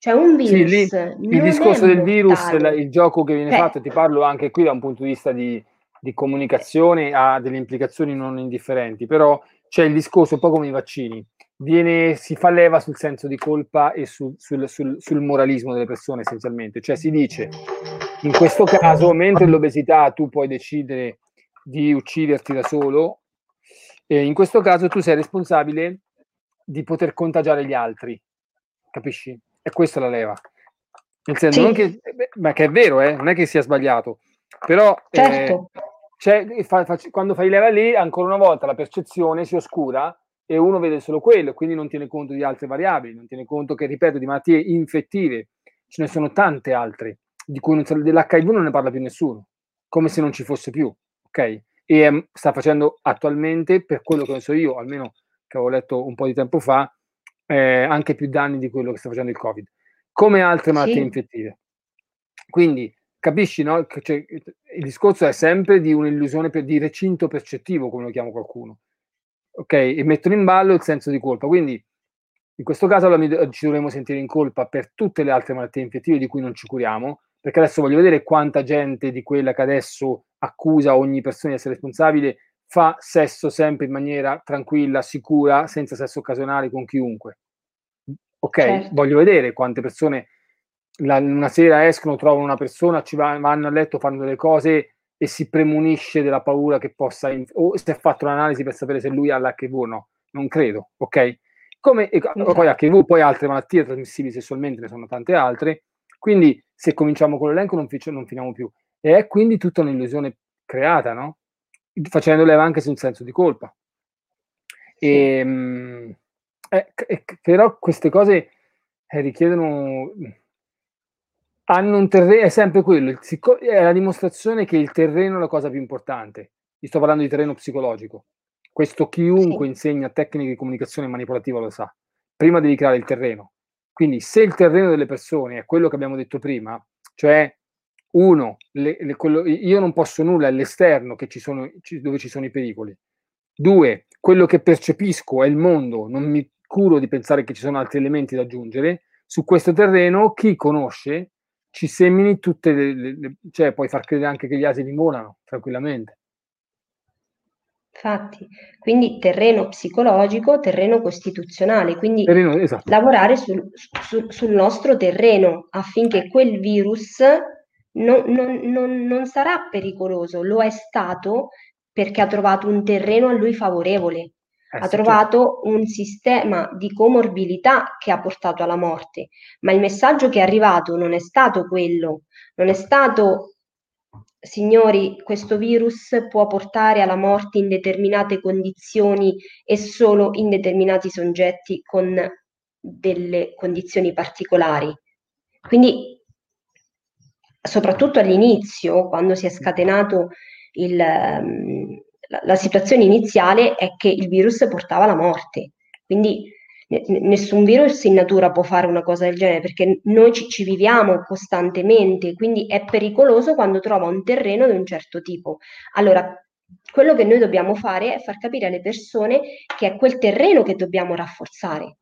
Cioè un Sì, lì virus il discorso del virus, la- il gioco che viene Cioè, fatto, ti parlo anche qui da un punto di vista di, di comunicazione, ha delle implicazioni non indifferenti, però c'è il discorso un po' come i vaccini, viene, si fa leva sul senso di colpa e sul, sul- sul- sul moralismo delle persone essenzialmente, cioè si dice in questo caso, mentre l'obesità tu puoi decidere di ucciderti da solo, eh, in questo caso tu sei responsabile di poter contagiare gli altri, capisci? E questa è la leva. Nel senso, Sì. non che, eh, ma che è vero, eh, non è che sia sbagliato, però eh, certo, c'è- fa- fa- quando fai leva lì, ancora una volta la percezione si oscura e uno vede solo quello, quindi non tiene conto di altre variabili, non tiene conto che, ripeto, di malattie infettive ce ne sono tante altre, di cui non dell'HIV non ne parla più nessuno, come se non ci fosse più, ok? E ehm, sta facendo attualmente, per quello che ne so io, almeno che avevo letto un po' di tempo fa, eh, anche più danni di quello che sta facendo il Covid, come altre malattie sì, infettive. Quindi capisci, no? C'è- il discorso è sempre di un'illusione per, di recinto percettivo, come lo chiama qualcuno. ok? E mettono in ballo il senso di colpa. Quindi in questo caso allora, ci dovremmo sentire in colpa per tutte le altre malattie infettive di cui non ci curiamo, perché adesso voglio vedere quanta gente di quella che adesso accusa ogni persona di essere responsabile fa sesso sempre in maniera tranquilla, sicura, senza sesso occasionale con chiunque. Ok, Certo. voglio vedere quante persone la- una sera escono, trovano una persona, ci va- vanno a letto, fanno delle cose e si premunisce della paura che possa, in- o si è fatto un'analisi per sapere se lui ha l'HIV o no. Non credo, ok? Come, e- poi HIV, poi altre malattie trasmissibili sessualmente, ne sono tante altre. Quindi se cominciamo con l'elenco non, fic- non finiamo più. E è quindi tutta un'illusione creata, no? Facendo leva anche su un senso di colpa. E, mm, eh, c- eh, c- però queste cose eh, richiedono hanno un terreno, è sempre quello, sicco- è la dimostrazione che il terreno è la cosa più importante. Vi sto parlando di terreno psicologico. Questo chiunque Sì. insegna tecniche di comunicazione manipolativa lo sa. Prima devi creare il terreno. Quindi se il terreno delle persone è quello che abbiamo detto prima, cioè uno, le- le- quello- io non posso nulla, è l'esterno che ci sono, ci- dove ci sono i pericoli. Due, quello che percepisco è il mondo, non mi curo di pensare che ci sono altri elementi da aggiungere. Su questo terreno chi conosce ci semini tutte le- le- cioè puoi far credere anche che gli asini volano tranquillamente. Infatti, quindi terreno psicologico, terreno costituzionale, quindi Terreno, esatto. lavorare sul, sul- sul nostro terreno affinché quel virus non, non- non- non sarà pericoloso, lo è stato perché ha trovato un terreno a lui favorevole, Eh, ha sì, certo. trovato un sistema di comorbilità che ha portato alla morte, ma il messaggio che è arrivato non è stato quello, non è stato signori, questo virus può portare alla morte in determinate condizioni e solo in determinati soggetti con delle condizioni particolari. Quindi, soprattutto all'inizio, quando si è scatenato il, ehm, la, la situazione iniziale, è che il virus portava alla morte. Quindi nessun virus in natura può fare una cosa del genere perché noi ci, ci viviamo costantemente, quindi è pericoloso quando trova un terreno di un certo tipo. Allora, quello che noi dobbiamo fare è far capire alle persone che è quel terreno che dobbiamo rafforzare,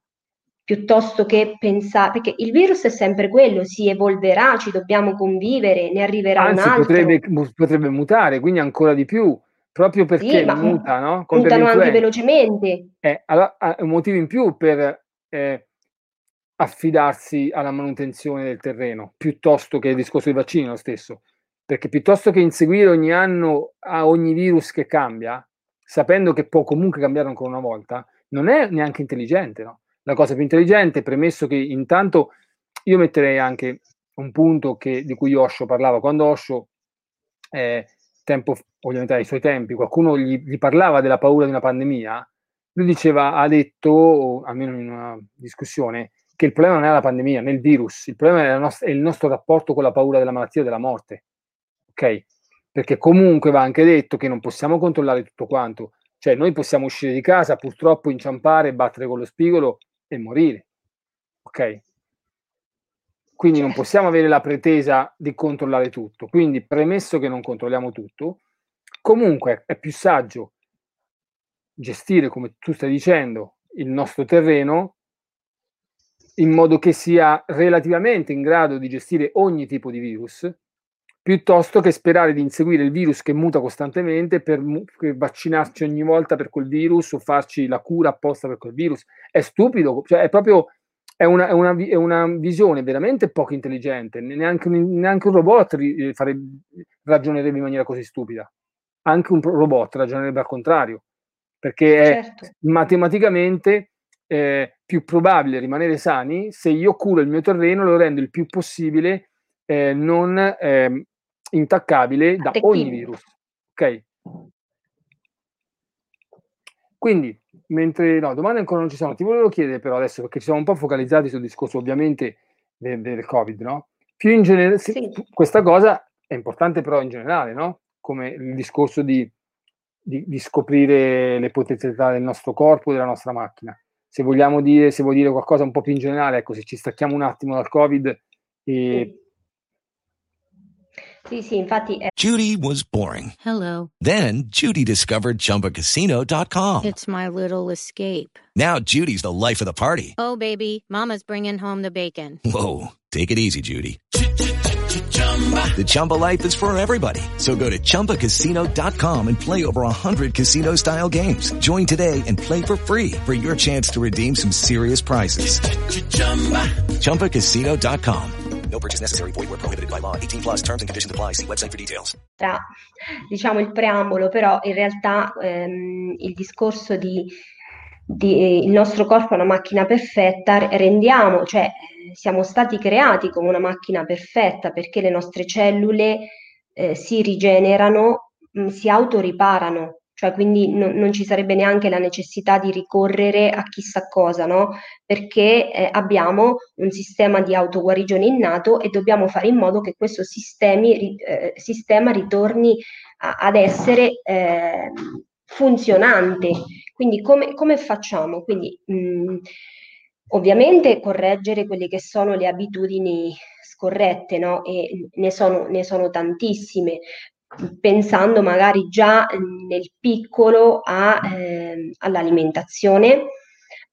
piuttosto che pensare, perché il virus è sempre quello, si evolverà, ci dobbiamo convivere, ne arriverà un Anzi, altro. potrebbe, potrebbe mutare, quindi ancora di più, proprio perché Sì, muta, no? Mutano anche velocemente. Eh, allora, ha un motivo in più per eh, affidarsi alla manutenzione del terreno, piuttosto che il discorso dei vaccini lo stesso. Perché piuttosto che inseguire ogni anno a ogni virus che cambia, sapendo che può comunque cambiare ancora una volta, non è neanche intelligente, no? La cosa più intelligente, premesso che intanto io metterei anche un punto che- di cui Osho parlava, quando Osho, eh, tempo, ovviamente ai suoi tempi, qualcuno gli, gli parlava della paura di una pandemia, lui diceva, ha detto, almeno in una discussione, che il problema non è la pandemia, né il virus, il problema è, nost- è il nostro rapporto con la paura della malattia e della morte. Ok? Perché comunque va anche detto che non possiamo controllare tutto quanto. Cioè, noi possiamo uscire di casa, purtroppo inciampare, battere con lo spigolo e morire. Ok? Quindi non Certo. possiamo avere la pretesa di controllare tutto. Quindi, premesso che non controlliamo tutto, comunque è più saggio gestire, come tu stai dicendo, il nostro terreno in modo che sia relativamente in grado di gestire ogni tipo di virus, piuttosto che sperare di inseguire il virus che muta costantemente per, vaccinarci ogni volta per quel virus o farci la cura apposta per quel virus. È stupido, cioè è proprio è una, è una è una visione veramente poco intelligente. Neanche neanche un robot ri- fare- ragionerebbe in maniera così stupida. Anche un robot ragionerebbe al contrario, perché è Certo. matematicamente eh, più probabile rimanere sani se io curo il mio terreno lo rendo il più possibile eh, non ehm, intaccabile da ogni virus. Ok? Quindi, mentre no, domande ancora non ci sono, ti volevo chiedere però adesso, perché ci siamo un po' focalizzati sul discorso ovviamente del, del Covid, no? Più in generale, Sì. questa cosa è importante però in generale, no? Come il discorso di, di, di scoprire le potenzialità del nostro corpo, della nostra macchina. Se vogliamo dire, se vuoi dire qualcosa un po' più in generale, ecco, se ci stacchiamo un attimo dal Covid e Sì. Sì, sì, infatti è Judy was boring. Hello. Then Judy discovered ChumbaCasino.com. It's my little escape. Now Judy's the life of the party. Oh, baby, Mama's bringing home the bacon. Whoa, take it easy, Judy. The Chumba life is for everybody. So go to ChumbaCasino.com and play over 100 casino-style games. Join today and play for free for your chance to redeem some serious prizes. ChumbaCasino.com. No purchase necessary. Void where prohibited by law. 18 plus terms and conditions apply. See website for details. tra diciamo il preambolo, però in realtà ehm, il discorso di, di- eh, il nostro corpo è una macchina perfetta, rendiamo, cioè siamo stati creati come una macchina perfetta perché le nostre cellule eh, si rigenerano, mh, si autoriparano, cioè quindi non, non ci sarebbe neanche la necessità di ricorrere a chissà cosa, no? Perché eh, abbiamo un sistema di autoguarigione innato e dobbiamo fare in modo che questo sistemi, eh, sistema ritorni a- ad essere eh, funzionante. Quindi come, come facciamo? Quindi mh, ovviamente correggere quelle che sono le abitudini scorrette, no? E ne sono, ne sono tantissime, pensando magari già nel piccolo a, ehm, all'alimentazione,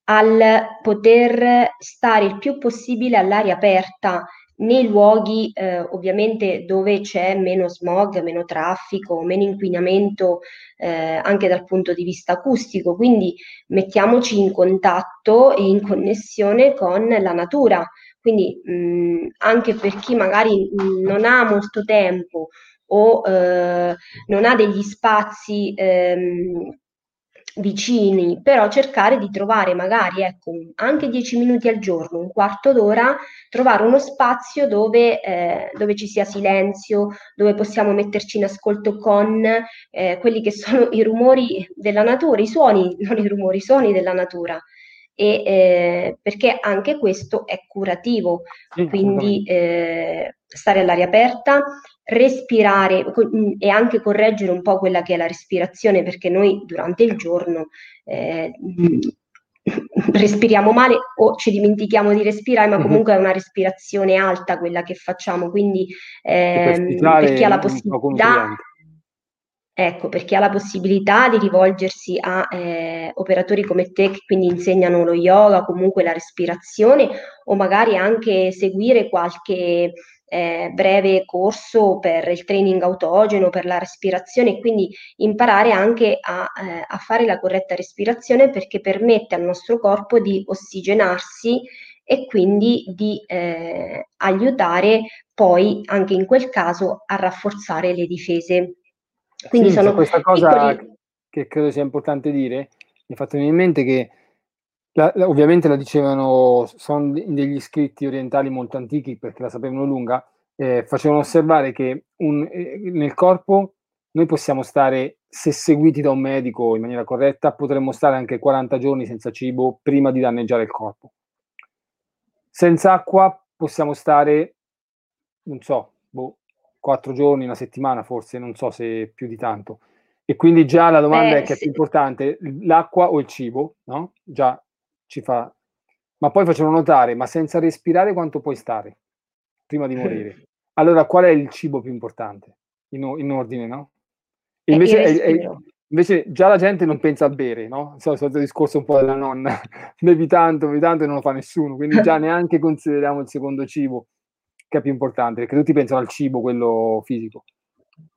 al poter stare il più possibile all'aria aperta nei luoghi eh, ovviamente dove c'è meno smog, meno traffico, meno inquinamento eh, anche dal punto di vista acustico. Quindi mettiamoci in contatto e in connessione con la natura. Quindi mh, anche per chi magari non ha molto tempo o eh, non ha degli spazi ehm, vicini, però cercare di trovare magari ecco, anche 10 minuti al giorno, un quarto d'ora, trovare uno spazio dove, eh, dove ci sia silenzio, dove possiamo metterci in ascolto con eh, quelli che sono i rumori della natura, i suoni, non i rumori, i suoni della natura. E, eh, perché anche questo è curativo, Sì, quindi eh, stare all'aria aperta, respirare mh, e anche correggere un po' quella che è la respirazione, perché noi durante il giorno eh, respiriamo male o ci dimentichiamo di respirare, ma comunque è una respirazione alta quella che facciamo, quindi ehm, per chi ha la possibilità. Ecco, per chi ha la possibilità di rivolgersi a eh, operatori come te che quindi insegnano lo yoga, comunque la respirazione, o magari anche seguire qualche eh, breve corso per il training autogeno, per la respirazione, e quindi imparare anche a, eh, a fare la corretta respirazione perché permette al nostro corpo di ossigenarsi e quindi di eh, aiutare poi anche in quel caso a rafforzare le difese. Quindi Sì, sono c'è questa cosa piccoli... che credo sia importante dire, mi ha fatto venire in mente che la- la- ovviamente la dicevano, sono de- degli scritti orientali molto antichi perché la sapevano lunga, eh, facevano osservare che un- eh, nel corpo noi possiamo stare, se seguiti da un medico in maniera corretta, potremmo stare anche 40 giorni senza cibo prima di danneggiare il corpo. Senza acqua possiamo stare, non so, boh, quattro giorni, una settimana forse, non so se più di tanto. E quindi già la domanda Eh, è che è sì. più importante, l'acqua o il cibo, no? Già ci fa... Ma poi facciamo notare, ma senza respirare quanto puoi stare prima di morire? [laughs] Allora qual è il cibo più importante in, in ordine, no? È Invece, è- è- invece già la gente non pensa a bere, no? So, il solito discorso un po' della nonna, [laughs] bevi tanto, bevi tanto e non lo fa nessuno, quindi già [laughs] neanche consideriamo il secondo cibo che è più importante, perché tutti pensano al cibo, quello fisico.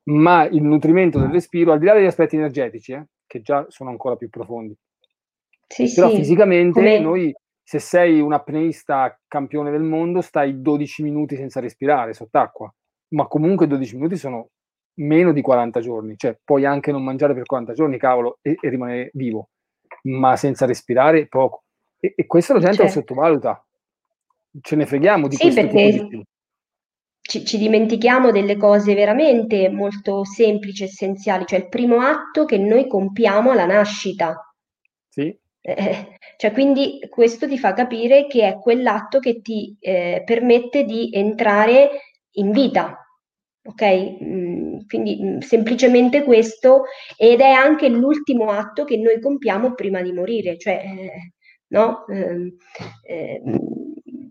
Ma il nutrimento del respiro, al di là degli aspetti energetici, eh, che già sono ancora più profondi, Sì, però sì, fisicamente come- noi, se sei un apneista campione del mondo, stai 12 minuti senza respirare sott'acqua, ma comunque 12 minuti sono meno di 40 giorni, cioè puoi anche non mangiare per 40 giorni, cavolo, e, e rimanere vivo, ma senza respirare poco. E, e questo la gente lo Certo. sottovaluta. Ce ne freghiamo di Sì, questo perché- tipo di. Ci, ci dimentichiamo delle cose veramente molto semplici, essenziali, cioè il primo atto che noi compiamo alla nascita. Sì, Eh, cioè, quindi questo ti fa capire che è quell'atto che ti eh, permette di entrare in vita, ok? Mm, quindi mm, semplicemente questo ed è anche l'ultimo atto che noi compiamo prima di morire, cioè, eh, no?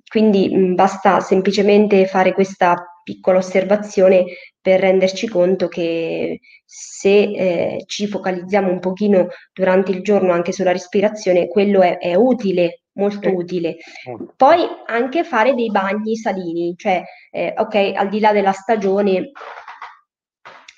Quindi mm, basta semplicemente fare questa piccola osservazione per renderci conto che se eh, ci focalizziamo un pochino durante il giorno anche sulla respirazione, quello è, è utile, molto utile. Poi anche fare dei bagni salini, cioè, eh, ok, al di là della stagione,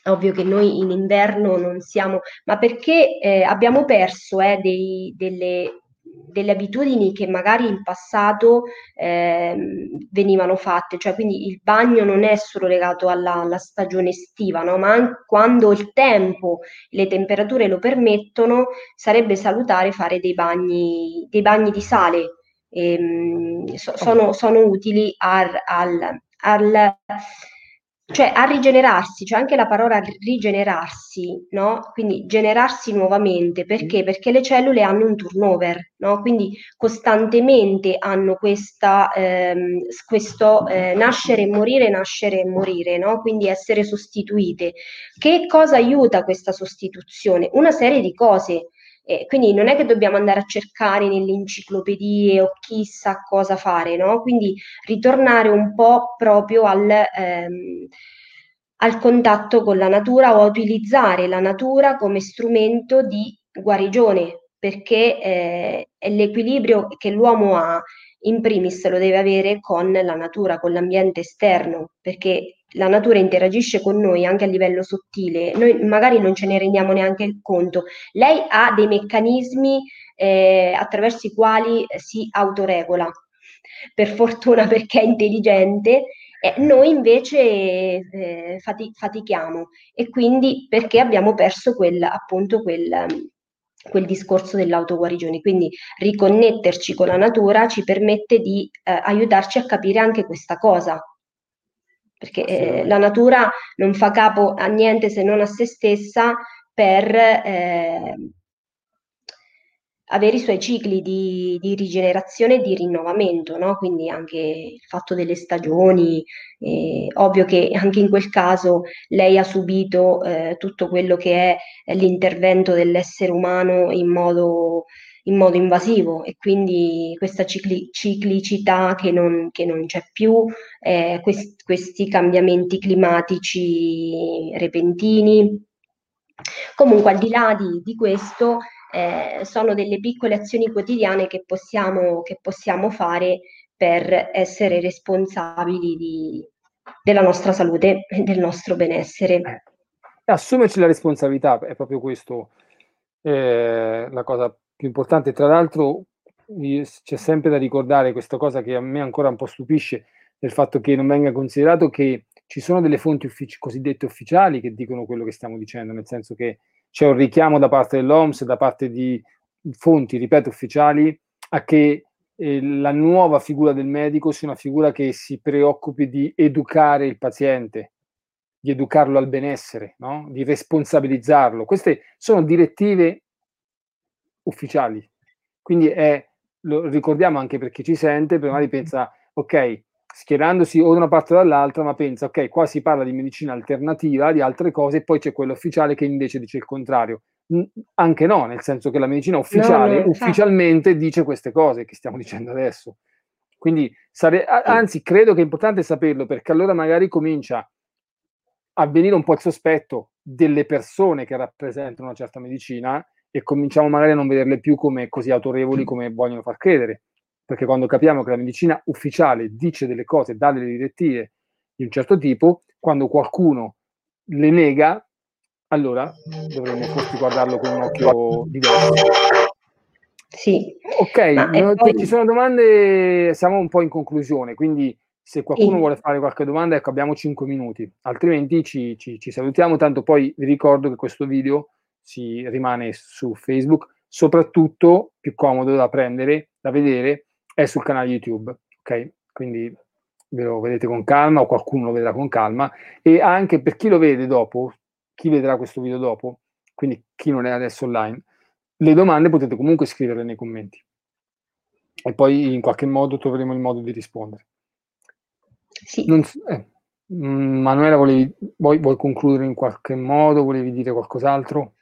ovvio che noi in inverno non siamo, ma perché eh, abbiamo perso eh, dei- delle, delle abitudini che magari in passato ehm, venivano fatte, cioè quindi il bagno non è solo legato alla, alla stagione estiva, no? Ma anche quando il tempo, le temperature lo permettono, sarebbe salutare fare dei bagni, dei bagni di sale. Ehm, so- sono, sono utili al, al- al- cioè a rigenerarsi, c'è anche la parola rigenerarsi, no? Quindi generarsi nuovamente, perché? Perché le cellule hanno un turnover, no? Quindi costantemente hanno questa, ehm, questo eh, nascere e morire, nascere e morire, no? Quindi essere sostituite. Che cosa aiuta questa sostituzione? Una serie di cose. Eh, quindi non è che dobbiamo andare a cercare nelle enciclopedie o chissà cosa fare, no? Quindi ritornare un po' proprio al, ehm, al contatto con la natura o a utilizzare la natura come strumento di guarigione, perché eh, l'equilibrio che l'uomo ha, in primis lo deve avere con la natura, con l'ambiente esterno, perché la natura interagisce con noi anche a livello sottile, noi magari non ce ne rendiamo neanche conto. Lei ha dei meccanismi eh, attraverso i quali si autoregola, per fortuna [laughs] perché è intelligente, eh, noi invece eh, fati- fatichiamo e quindi perché abbiamo perso quel, appunto quel, quel discorso dell'autoguarigione. Quindi riconnetterci con la natura ci permette di eh, aiutarci a capire anche questa cosa. Perché eh, la natura non fa capo a niente se non a se stessa per eh, avere i suoi cicli di, di rigenerazione e di rinnovamento, no? Quindi anche il fatto delle stagioni, eh, ovvio che anche in quel caso lei ha subito eh, tutto quello che è l'intervento dell'essere umano in modo, in modo invasivo e quindi questa cicli- ciclicità che non, che non c'è più, eh, quest- questi cambiamenti climatici repentini. Comunque, al di là di, di questo, eh, sono delle piccole azioni quotidiane che possiamo, che possiamo fare per essere responsabili di- della nostra salute e del nostro benessere. E assumerci la responsabilità è proprio questo eh, la cosa più importante. Tra l'altro, c'è sempre da ricordare questa cosa che a me ancora un po' stupisce, del fatto che non venga considerato che ci sono delle fonti uffici- cosiddette ufficiali che dicono quello che stiamo dicendo, nel senso che c'è un richiamo da parte dell'OMS, da parte di fonti, ripeto, ufficiali, a che eh, la nuova figura del medico sia una figura che si preoccupi di educare il paziente, di educarlo al benessere, no? di responsabilizzarlo. Queste sono direttive ufficiali. Quindi è, lo ricordiamo anche per chi ci sente, per magari pensa, ok, schierandosi o da una parte o dall'altra, ma pensa, ok, qua si parla di medicina alternativa, di altre cose, e poi c'è quello ufficiale che invece dice il contrario. Mm, Anche no, nel senso che la medicina ufficiale no, infatti. ufficialmente dice queste cose che stiamo dicendo adesso. Quindi, sare- anzi, credo che è importante saperlo perché allora magari comincia a venire un po' il sospetto delle persone che rappresentano una certa medicina e cominciamo magari a non vederle più come così autorevoli come vogliono far credere. Perché quando capiamo che la medicina ufficiale dice delle cose, dà delle direttive di un certo tipo, quando qualcuno le nega, allora dovremmo forse guardarlo con un occhio diverso. Sì. Ok, no, poi- ci sono domande, siamo un po' in conclusione, quindi se qualcuno Sì. vuole fare qualche domanda, ecco, abbiamo 5 minuti, altrimenti ci, ci- ci salutiamo, tanto poi vi ricordo che questo video si rimane su Facebook, soprattutto più comodo da prendere, da vedere, è sul canale YouTube, ok? Quindi ve lo vedete con calma o qualcuno lo vedrà con calma e anche per chi lo vede dopo, chi vedrà questo video dopo, quindi chi non è adesso online, le domande potete comunque scriverle nei commenti e poi in qualche modo troveremo il modo di rispondere. Sì. Non eh, Manuela, volevi, vuoi, vuoi concludere in qualche modo? Volevi dire qualcos'altro?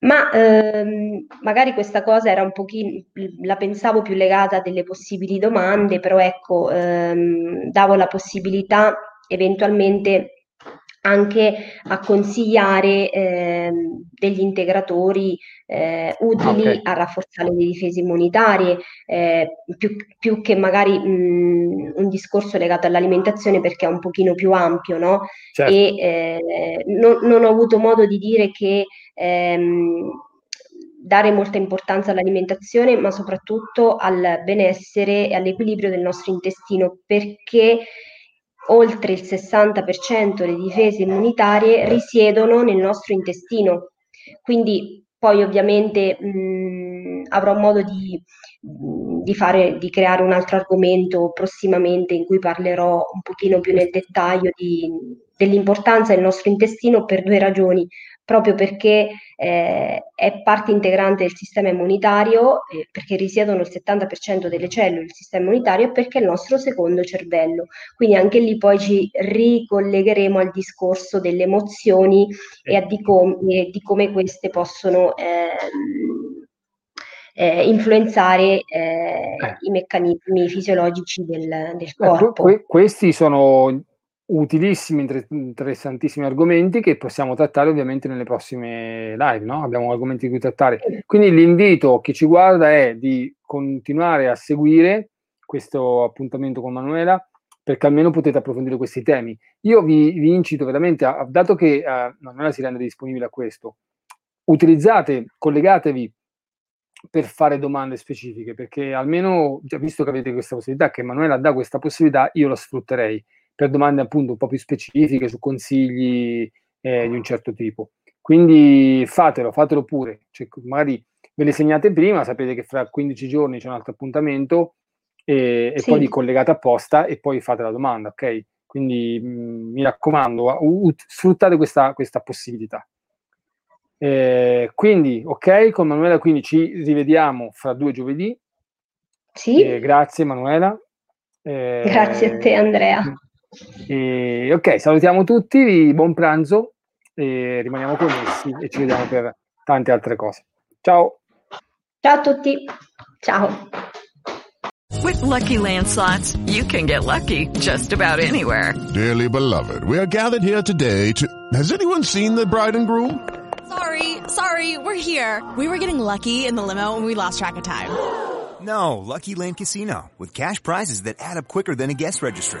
Ma ehm, magari questa cosa era un pochino, la pensavo più legata a delle possibili domande, però ecco, ehm, davo la possibilità eventualmente anche a consigliare eh, degli integratori eh, utili okay. a rafforzare le difese immunitarie, eh, più, più, che magari mh, un discorso legato all'alimentazione perché è un pochino più ampio, no? Certo. E eh, non, non, ho avuto modo di dire che ehm, dare molta importanza all'alimentazione, ma soprattutto al benessere e all'equilibrio del nostro intestino, perché oltre il 60% delle difese immunitarie risiedono nel nostro intestino. Quindi poi ovviamente mh, avrò modo di, di, fare, di creare un altro argomento prossimamente in cui parlerò un pochino più nel dettaglio di, dell'importanza del nostro intestino per due ragioni proprio perché eh, è parte integrante del sistema immunitario, eh, perché risiedono il 70% delle cellule del sistema immunitario e perché è il nostro secondo cervello. Quindi anche lì poi ci ricollegheremo al discorso delle emozioni e a di, com- e di come queste possono ehm, eh, influenzare eh, eh. i meccanismi fisiologici del, del corpo. Que- questi sono utilissimi, interessantissimi argomenti che possiamo trattare ovviamente nelle prossime live, no? Abbiamo argomenti di cui trattare. Quindi l'invito a chi ci guarda è di continuare a seguire questo appuntamento con Manuela perché almeno potete approfondire questi temi. Io vi, vi incito veramente, a, dato che uh, Manuela si rende disponibile a questo, utilizzate, collegatevi per fare domande specifiche, perché almeno, visto che avete questa possibilità, che Manuela dà questa possibilità, io la sfrutterei per domande appunto un po' più specifiche su consigli eh, di un certo tipo. Quindi fatelo, fatelo pure. Cioè, magari ve le segnate prima, sapete che fra 15 giorni c'è un altro appuntamento e, e sì. poi vi collegate apposta e poi fate la domanda, ok? Quindi mh, mm, mi raccomando, uh, sfruttate questa, questa possibilità. Eh, quindi, ok, con Manuela quindi ci rivediamo fra due giovedì. Sì. Eh, grazie Manuela. Eh, grazie a te Andrea. E, ok, salutiamo tutti, buon pranzo, e rimaniamo connessi e ci vediamo per tante altre cose. Ciao! Ciao a tutti, ciao! With lucky landslots, you can get lucky just about anywhere. Dearly beloved, we are gathered here today to. Has anyone seen the bride and groom? Sorry, sorry, we're here. We were getting lucky in the limo and we lost track of time. No, Lucky Land Casino, with cash prizes that add up quicker than a guest registry